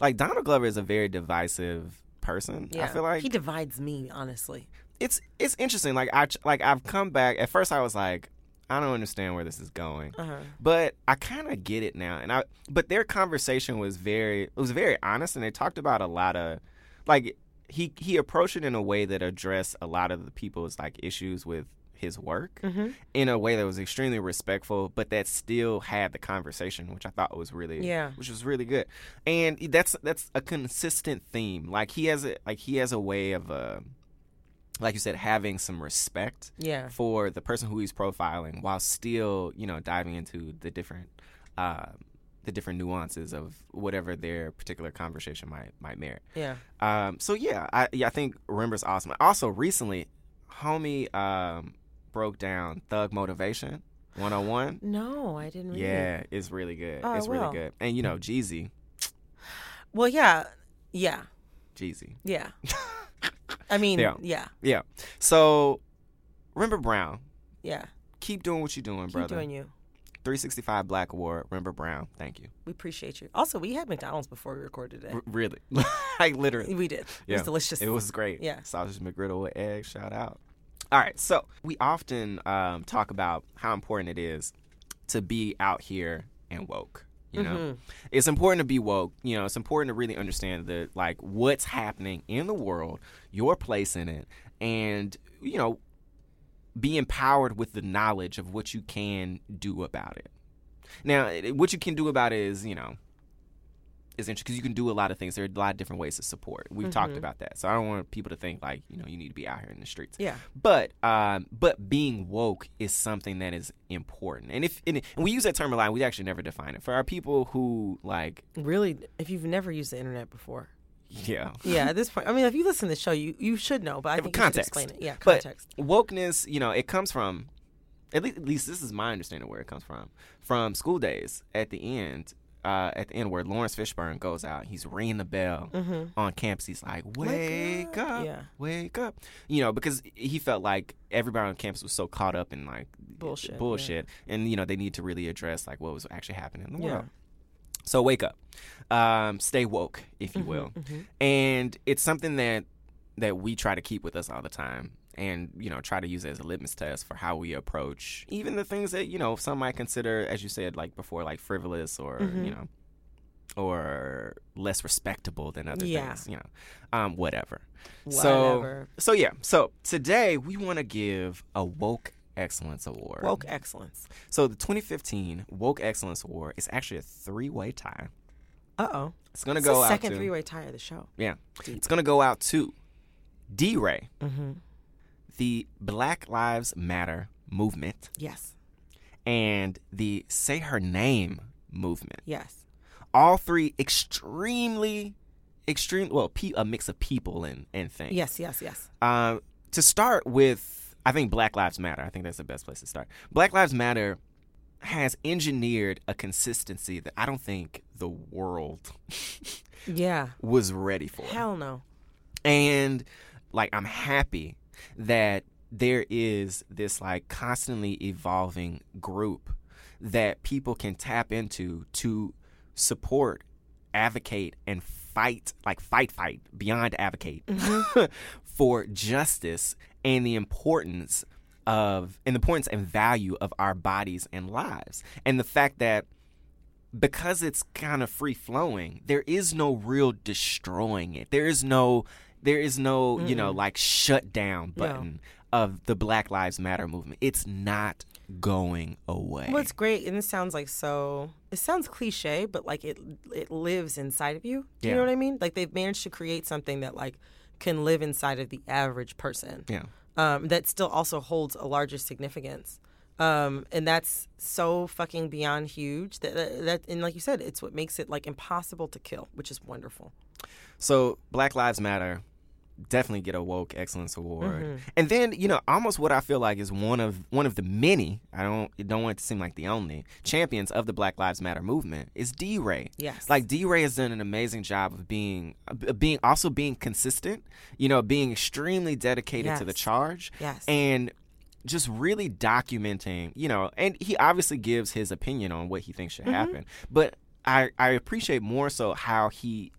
like Donald Glover is a very divisive person. Yeah, I feel like he divides me honestly. it's it's interesting. Like I like I've come back. At first, I was like, I don't understand where this is going, Uh-huh. but I kind of get it now. And I but their conversation was very it was very honest, and they talked about a lot of like he he approached it in a way that addressed a lot of the people's like issues with his work Mm-hmm. in a way that was extremely respectful, but that still had the conversation, which I thought was really Yeah. which was really good. And that's that's a consistent theme. Like he has a like he has a way of uh like you said having some respect Yeah. for the person who he's profiling while still, you know, diving into the different uh the different nuances of whatever their particular conversation might might merit. Yeah. Um, so yeah, I yeah I think Rembert's awesome. Also, recently, homie um, broke down Thug Motivation 101. No, I didn't. Read It. Yeah, it's really good. Oh, it's really good. And you know, Jeezy, Well, yeah, yeah, Jeezy, yeah. I mean, Yeah. yeah, yeah. So, Rembert Browne, yeah. keep doing what you're doing, Keep brother. Keep doing you. 365 Black Award, Rembert Browne. Thank you. We appreciate you. Also, we had McDonald's before we recorded today. R- really, like literally. We did. Yeah. It was delicious. It was great. Yeah. Sausage McGriddle with eggs. Shout out. All right. So we often um, talk about how important it is to be out here and woke. You know, Mm-hmm. it's important to be woke. You know, it's important to really understand the like what's happening in the world, your place in it, and you know, be empowered with the knowledge of what you can do about it. Now, what you can do about it is, you know, is interesting because you can do a lot of things. There are a lot of different ways to support. We've talked about that, so I don't want people to think like you know you need to be out here in the streets. Yeah. But um, but being woke is something that is important, and if and, and we use that term a lot, we actually never define it for our people who like Really, if you've never used the internet before. Yeah Yeah, at this point, I mean, if you listen to the show, you, you should know, but I think context. explain it. Yeah, But context. wokeness, you know, it comes from, at least, at least this is my understanding of where it comes from, from School Daze at the end. Uh, at the end, where Laurence Fishburne goes out, he's ringing the bell on campus. He's like, "Wake up." up, Yeah. wake up!" You know, because he felt like everybody on campus was so caught up in like Bullshit, bullshit, and you know they need to really address like what was actually happening in the Yeah. world. So wake up, um, stay woke, if Mm-hmm, you will, and it's something that that we try to keep with us all the time, and you know try to use it as a litmus test for how we approach even the things that you know some might consider, as you said, like before, like frivolous or Mm-hmm. you know, or less respectable than other Yeah. things, you know, um, whatever. Whatever. So, so yeah. So today we want to give a woke excellence award. Woke excellence. So the 2015 Woke Excellence Award is actually a three-way tie. Uh oh. It's gonna It's go the out second to three-way tie of the show. yeah. It's gonna go out to DeRay, Mm-hmm. the Black Lives Matter movement, Yes. and the Say Her Name movement. Yes. All three extremely, extreme. Well, pe- a mix of people and and things. Yes. Yes. Yes. Uh, to start with, I think Black Lives Matter. I think that's the best place to start. Black Lives Matter has engineered a consistency that I don't think the world Yeah. was ready for. Hell no. And like I'm happy that there is this like constantly evolving group that people can tap into to support, advocate, and fight, like fight, fight, beyond advocate mm-hmm. for justice and the importance of, and the importance and value of our bodies and lives. And the fact that because it's kind of free flowing, there is no real destroying it. There is no, there is no, you know, like shut down No. button of the Black Lives Matter movement. It's not going away. Well, it's great, and it sounds like so. It sounds cliche, but like it it lives inside of you. Do you know what I mean? Like they've managed to create something that like can live inside of the average person. yeah. Um, that still also holds a larger significance. Um, and that's so fucking beyond huge. That, that that and like you said, it's what makes it like impossible to kill, which is wonderful. So Black Lives Matter definitely get a woke excellence award. Mm-hmm. And then, you know, almost what I feel like is one of one of the many, I don't don't want it to seem like the only champions of the Black Lives Matter movement is DeRay. Yes. Like DeRay has done an amazing job of being being also being consistent, you know, being extremely dedicated to the charge. Yes. And just really documenting, you know, and he obviously gives his opinion on what he thinks Mm-hmm. should happen. But I, I appreciate more so how he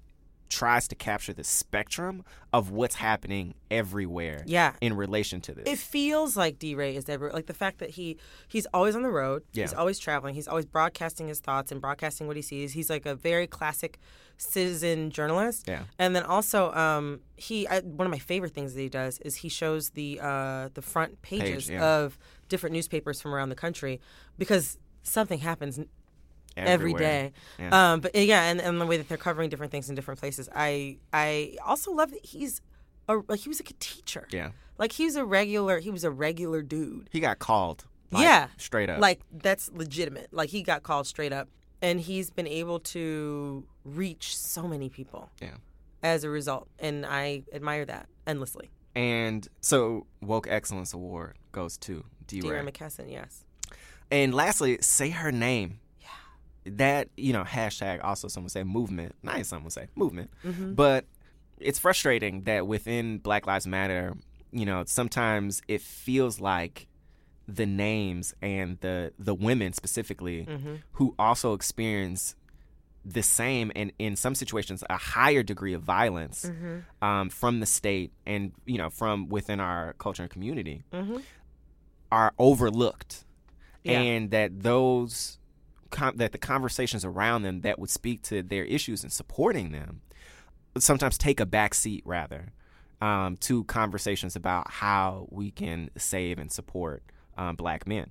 tries to capture the spectrum of what's happening everywhere Yeah. in relation to this. It feels like DeRay is ever like the fact that he he's always on the road. Yeah. He's always traveling. He's always broadcasting his thoughts and broadcasting what he sees. He's like a very classic citizen journalist. Yeah. And then also, um, he I, one of my favorite things that he does is he shows the uh, the front pages yeah. of different newspapers from around the country because something happens every Everywhere. day. Yeah. Um, but yeah, and, and the way that they're covering different things in different places. I I also love that he's a like he was like a teacher. Yeah. Like he was a regular he was a regular dude. He got called. like, yeah. Straight up. Like that's legitimate. Like he got called straight up. And he's been able to reach so many people yeah. as a result. And I admire that endlessly. And so Woke Excellence Award goes to DeRay. McKesson, yes. And lastly, say her name. That, you know, hashtag also someone say movement. Nice someone say movement. Mm-hmm. But it's frustrating that within Black Lives Matter, you know, sometimes it feels like the names and the the women specifically mm-hmm. who also experience the same and in some situations a higher degree of violence mm-hmm. um, from the state and you know from within our culture and community are overlooked Yeah. and that those con- that the conversations around them that would speak to their issues and supporting them sometimes take a back seat rather um, to conversations about how we can save and support um, black men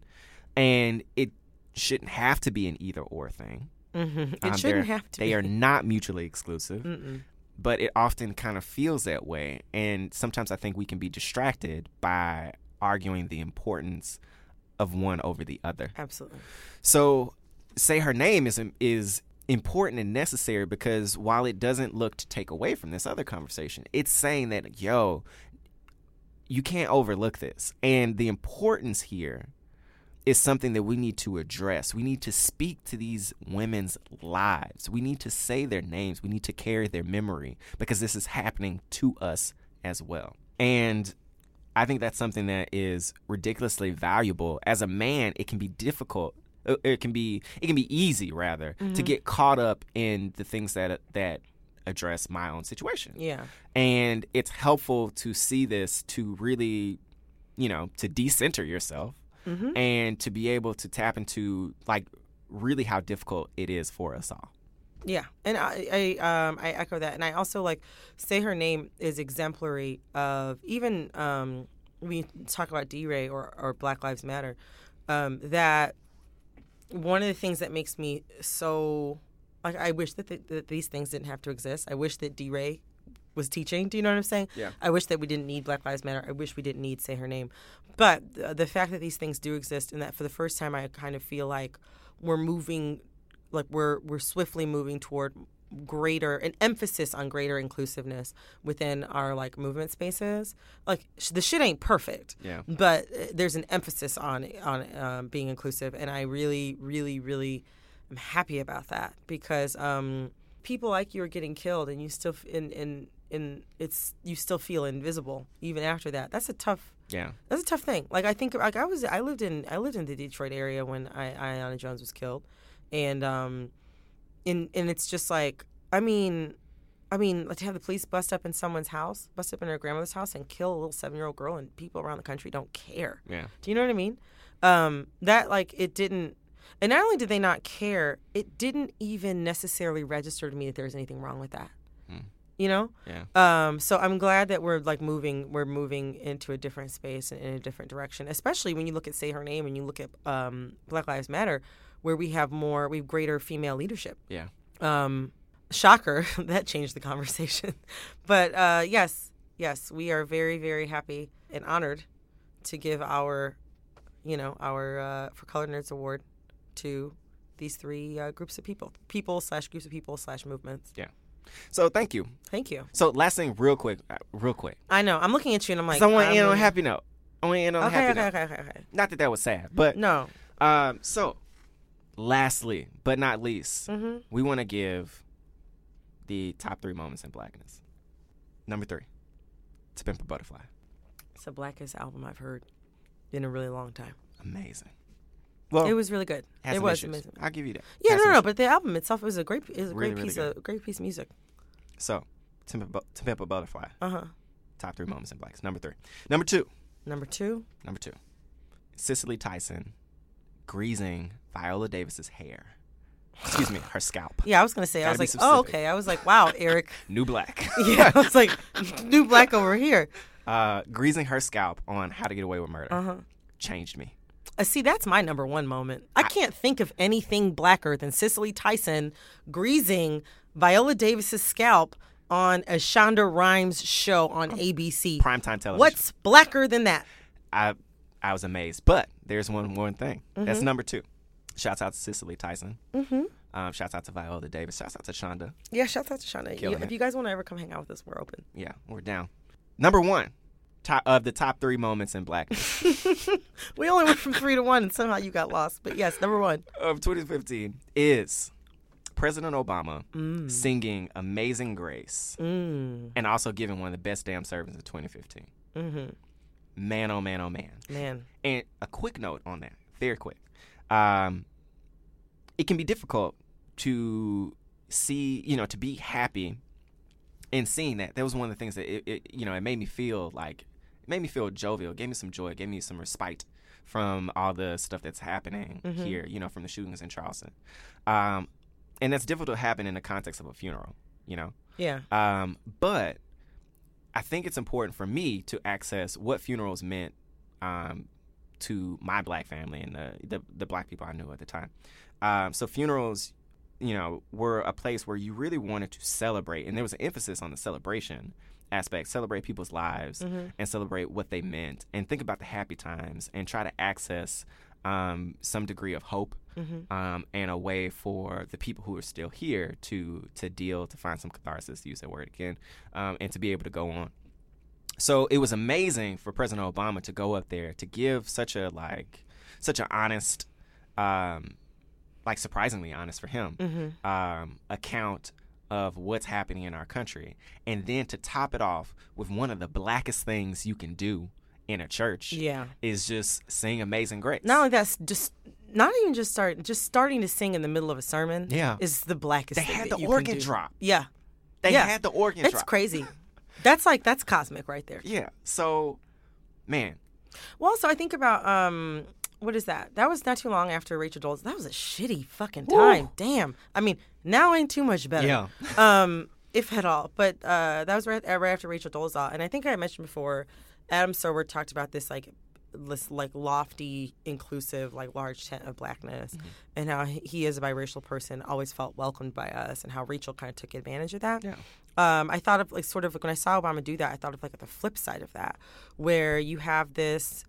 and it shouldn't have to be an either or thing Mm-hmm. It um, shouldn't have to They be. are not mutually exclusive, Mm-mm. but it often kind of feels that way. And sometimes I think we can be distracted by arguing the importance of one over the other. Absolutely. So, say her name is is important and necessary because while it doesn't look to take away from this other conversation, it's saying that yo, you can't overlook this, and the importance here is something that we need to address. We need to speak to these women's lives. We need to say their names. We need to carry their memory because this is happening to us as well. And I think that's something that is ridiculously valuable. As a man, it can be difficult. Uh, It can be it can be easy rather to get caught up in the things that that address my own situation. Yeah. And it's helpful to see this to really, you know, to decenter yourself Mm-hmm. and to be able to tap into like really how difficult it is for us all. Yeah, and I, I um I echo that, and I also like say her name is exemplary of even um we talk about DeRay or or Black Lives Matter, um that one of the things that makes me so like I wish that, th- that these things didn't have to exist. I wish that DeRay was teaching. Do you know what I'm saying? Yeah. I wish that we didn't need Black Lives Matter. I wish we didn't need Say Her Name. But the, the fact that these things do exist, and that for the first time, I kind of feel like we're moving, like we're we're swiftly moving toward greater an emphasis on greater inclusiveness within our like movement spaces. Like sh- the shit ain't perfect, Yeah. but uh, there's an emphasis on on um, being inclusive, and I really, really, really am happy about that because um, people like you are getting killed, and you still f- in in in it's you still feel invisible even after that. That's a tough. Yeah. That's a tough thing. Like I think like I was I lived in I lived in the Detroit area when I Aiyana Jones was killed, and um, and and it's just like I mean, I mean, like to have the police bust up in someone's house, bust up in their grandmother's house, and kill a little seven year old girl, and people around the country don't care. Yeah. Do you know what I mean? Um, that like it didn't, and not only did they not care, it didn't even necessarily register to me that there was anything wrong with that. You know. Yeah. Um, so I'm glad that we're like moving, we're moving into a different space and in a different direction. Especially when you look at Say Her Name and you look at um, Black Lives Matter, where we have more, we have greater female leadership. Yeah. Um, shocker, that changed the conversation. but uh, yes, yes, we are very, very happy and honored to give our, you know, our uh, for Color Nerds Award to these three uh, groups of people, people slash groups of people slash movements. Yeah. So thank you. Thank you. So last thing, real quick, uh, real quick. I know. I'm looking at you and I'm like. I want to I'm end on a happy note. I want to end on a happy okay, note. okay, okay, okay. Not that that was sad, but No. Um, so, lastly, but not least, Mm-hmm. we want to give the top three moments in blackness. Number three, To Pimp a Butterfly. It's the blackest album I've heard in a really long time. Amazing. Well, it was really good. It was issues. amazing. I'll give you that. Yeah, Has no, no, but the album itself was a great, is a great Really, really piece of great piece of music. So, To Pimp, a to Pimp a Butterfly. Uh huh. Top three moments in blacks. Number three. Number two. Number two. Number two. Cicely Tyson greasing Viola Davis's hair. Excuse me, her scalp. Yeah, I was gonna say. I Gotta was be like, oh, okay. I was like, wow, Eric. New black. yeah, I was like, new black over here. uh, greasing her scalp on How to Get Away with Murder Uh huh. changed me. Uh, see, that's my number one moment. I can't think of anything blacker than Cicely Tyson greasing Viola Davis's scalp on a Shonda Rhimes show on ABC. Primetime television. What's blacker than that? I I was amazed. But there's one one thing. That's Mm-hmm. number two. Shouts out to Cicely Tyson. Mm-hmm. Um, shouts out to Viola Davis. Shouts out to Shonda. Yeah, shouts out to Shonda. You- if you guys want to ever come hang out with us, we're open. Yeah, we're down. Number one, top of the top three moments in blackness We only went from three to one, and somehow you got lost. But yes, number one. of 2015 is President Obama Mm. singing "Amazing Grace" and also giving one of the best damn sermons of 2015. Mm-hmm. Man, oh man, oh man. Man. And a quick note on that, very quick. Um, it can be difficult to see, you know, to be happy in seeing that. That was one of the things that it, it you know, it made me feel like, it made me feel jovial, gave me some joy, gave me some respite from all the stuff that's happening here, you know, from the shootings in Charleston. Um, and that's difficult to happen in the context of a funeral, you know. Yeah. Um, but I think it's important for me to access what funerals meant um, to my black family and the, the the black people I knew at the time. Um, so funerals, you know, were a place where you really wanted to celebrate, and there was an emphasis on the celebration aspect, celebrate people's lives and celebrate what they meant, and think about the happy times and try to access um, some degree of hope um, and a way for the people who are still here to to deal to find some catharsis to use that word again um, and to be able to go on so it was amazing for president obama to go up there to give such a like such an honest um, like surprisingly honest for him um, account of what's happening in our country and then to top it off with one of the blackest things you can do in a church Yeah. is just sing amazing grace Not only that's just not even just start just starting to sing in the middle of a sermon. Yeah. is the blackest. They had the organ drop. Yeah, they yeah. had the organ it's drop crazy. That's like that's cosmic right there. yeah so man Well, so I think about um, what is that? That was not too long after Rachel Dolezal. That was a shitty fucking time. Damn. I mean, now ain't too much better. Yeah. um, if at all. But uh, that was right, right after Rachel Dolezal, and I think I mentioned before. Adam Silver talked about this like this like lofty, inclusive, like large tent of blackness, and how he- he is a biracial person, always felt welcomed by us, and how Rachel kind of took advantage of that. Yeah. Um, I thought of like sort of like when I saw Obama do that, I thought of like the flip side of that, where you have this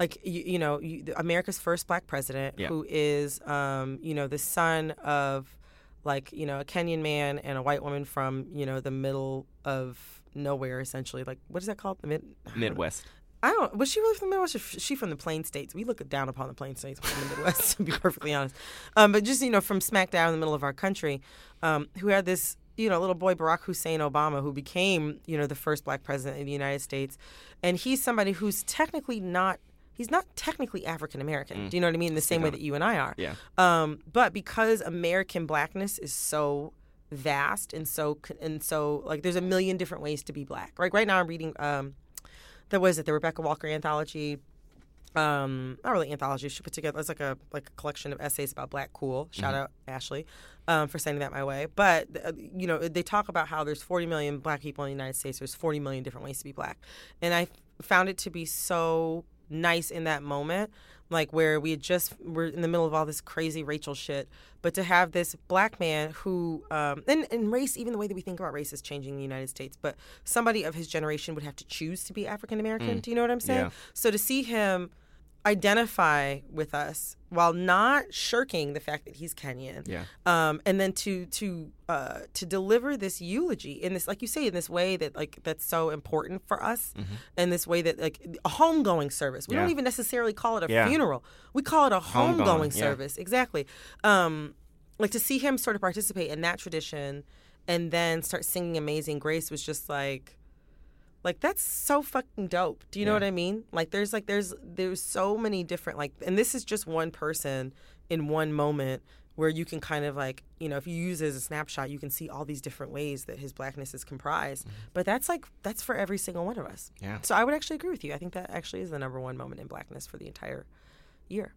like you, you know you, America's first black president Yeah. who is um, you know the son of like you know a Kenyan man and a white woman from you know the middle of nowhere essentially like what is that called the mid midwest I don't was she really from the Midwest or she from the Plain States we look down upon the Plain States from the Midwest to be perfectly honest um, but just you know from smack down in the middle of our country um, who had this you know little boy Barack Hussein Obama who became you know the first black president of the United States and he's somebody who's technically not he's not technically African American. Do you know what I mean? In the same way that you and I are. Yeah. Um, but because American blackness is so vast and so and so like there's a million different ways to be black. Right. Right now I'm reading um, there was it the Rebecca Walker anthology. Um, not really anthology. She put together it's like a like a collection of essays about black cool. Shout out Ashley um, for sending that my way. But uh, you know they talk about how there's 40 million black people in the United States. There's 40 million different ways to be black, and I found it to be so nice in that moment like where we had just were in the middle of all this crazy Rachel shit, but to have this black man who um, and and race, even the way that we think about race is changing in the United States, but somebody of his generation would have to choose to be African American. Do you know what I'm saying? Yeah. So to see him identify with us while not shirking the fact that he's Kenyan, Yeah. um, and then to to uh, to deliver this eulogy in this, like you say, in this way that like that's so important for us, in this way that like a homegoing service. We don't Mm-hmm. Even necessarily call it a Yeah. funeral. We call it a homegoing, Homegoing, yeah. service. Exactly. Um, like to see him sort of participate in that tradition and then start singing Amazing Grace was just like like that's so fucking dope. Do you know what I mean? Like there's like there's there's so many different like and this is just one person in one moment where you can kind of like, you know, if you use it as a snapshot, you can see all these different ways that his blackness is comprised. But that's like that's for every single one of us. Mm-hmm. Yeah. So I would actually agree with you. I think that actually is the number one moment in blackness for the entire year.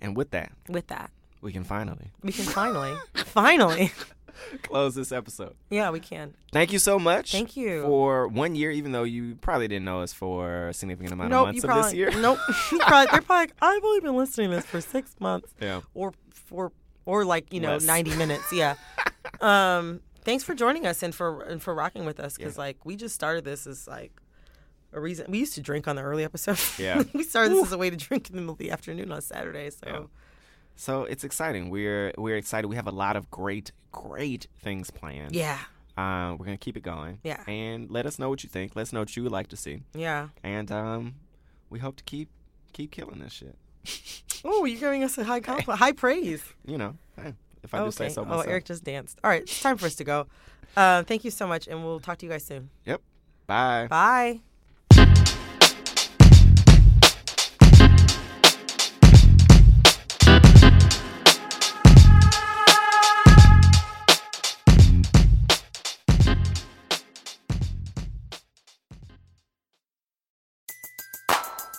And with that, With that, we can finally we can finally finally close this episode. Yeah, we can. Thank you so much. Thank you. for one year, even though you probably didn't know us for a significant amount nope, of months of probably, this year. Nope. Probably, they're probably like, I've only been listening to this for six months. Yeah. Or for or like, you know, Less. ninety minutes. Yeah. um, thanks for joining us and for and for rocking with us because like we just started this as like a reason we used to drink on the early episode. Yeah. we started this as a way to drink in the middle of the afternoon on Saturday. So So it's exciting. We're we're excited. We have a lot of great great things planned. yeah. Um, we're gonna keep it going. Yeah. And let us know what you think. Let us know what you would like to see. Yeah. And um, we hope to keep keep killing this shit. Oh, you're giving us a high compliment, high praise. You know, hey, if I do say so myself. Oh. Eric just danced. All right, it's time for us to go. Uh, thank you so much, and we'll talk to you guys soon. Yep. Bye. Bye.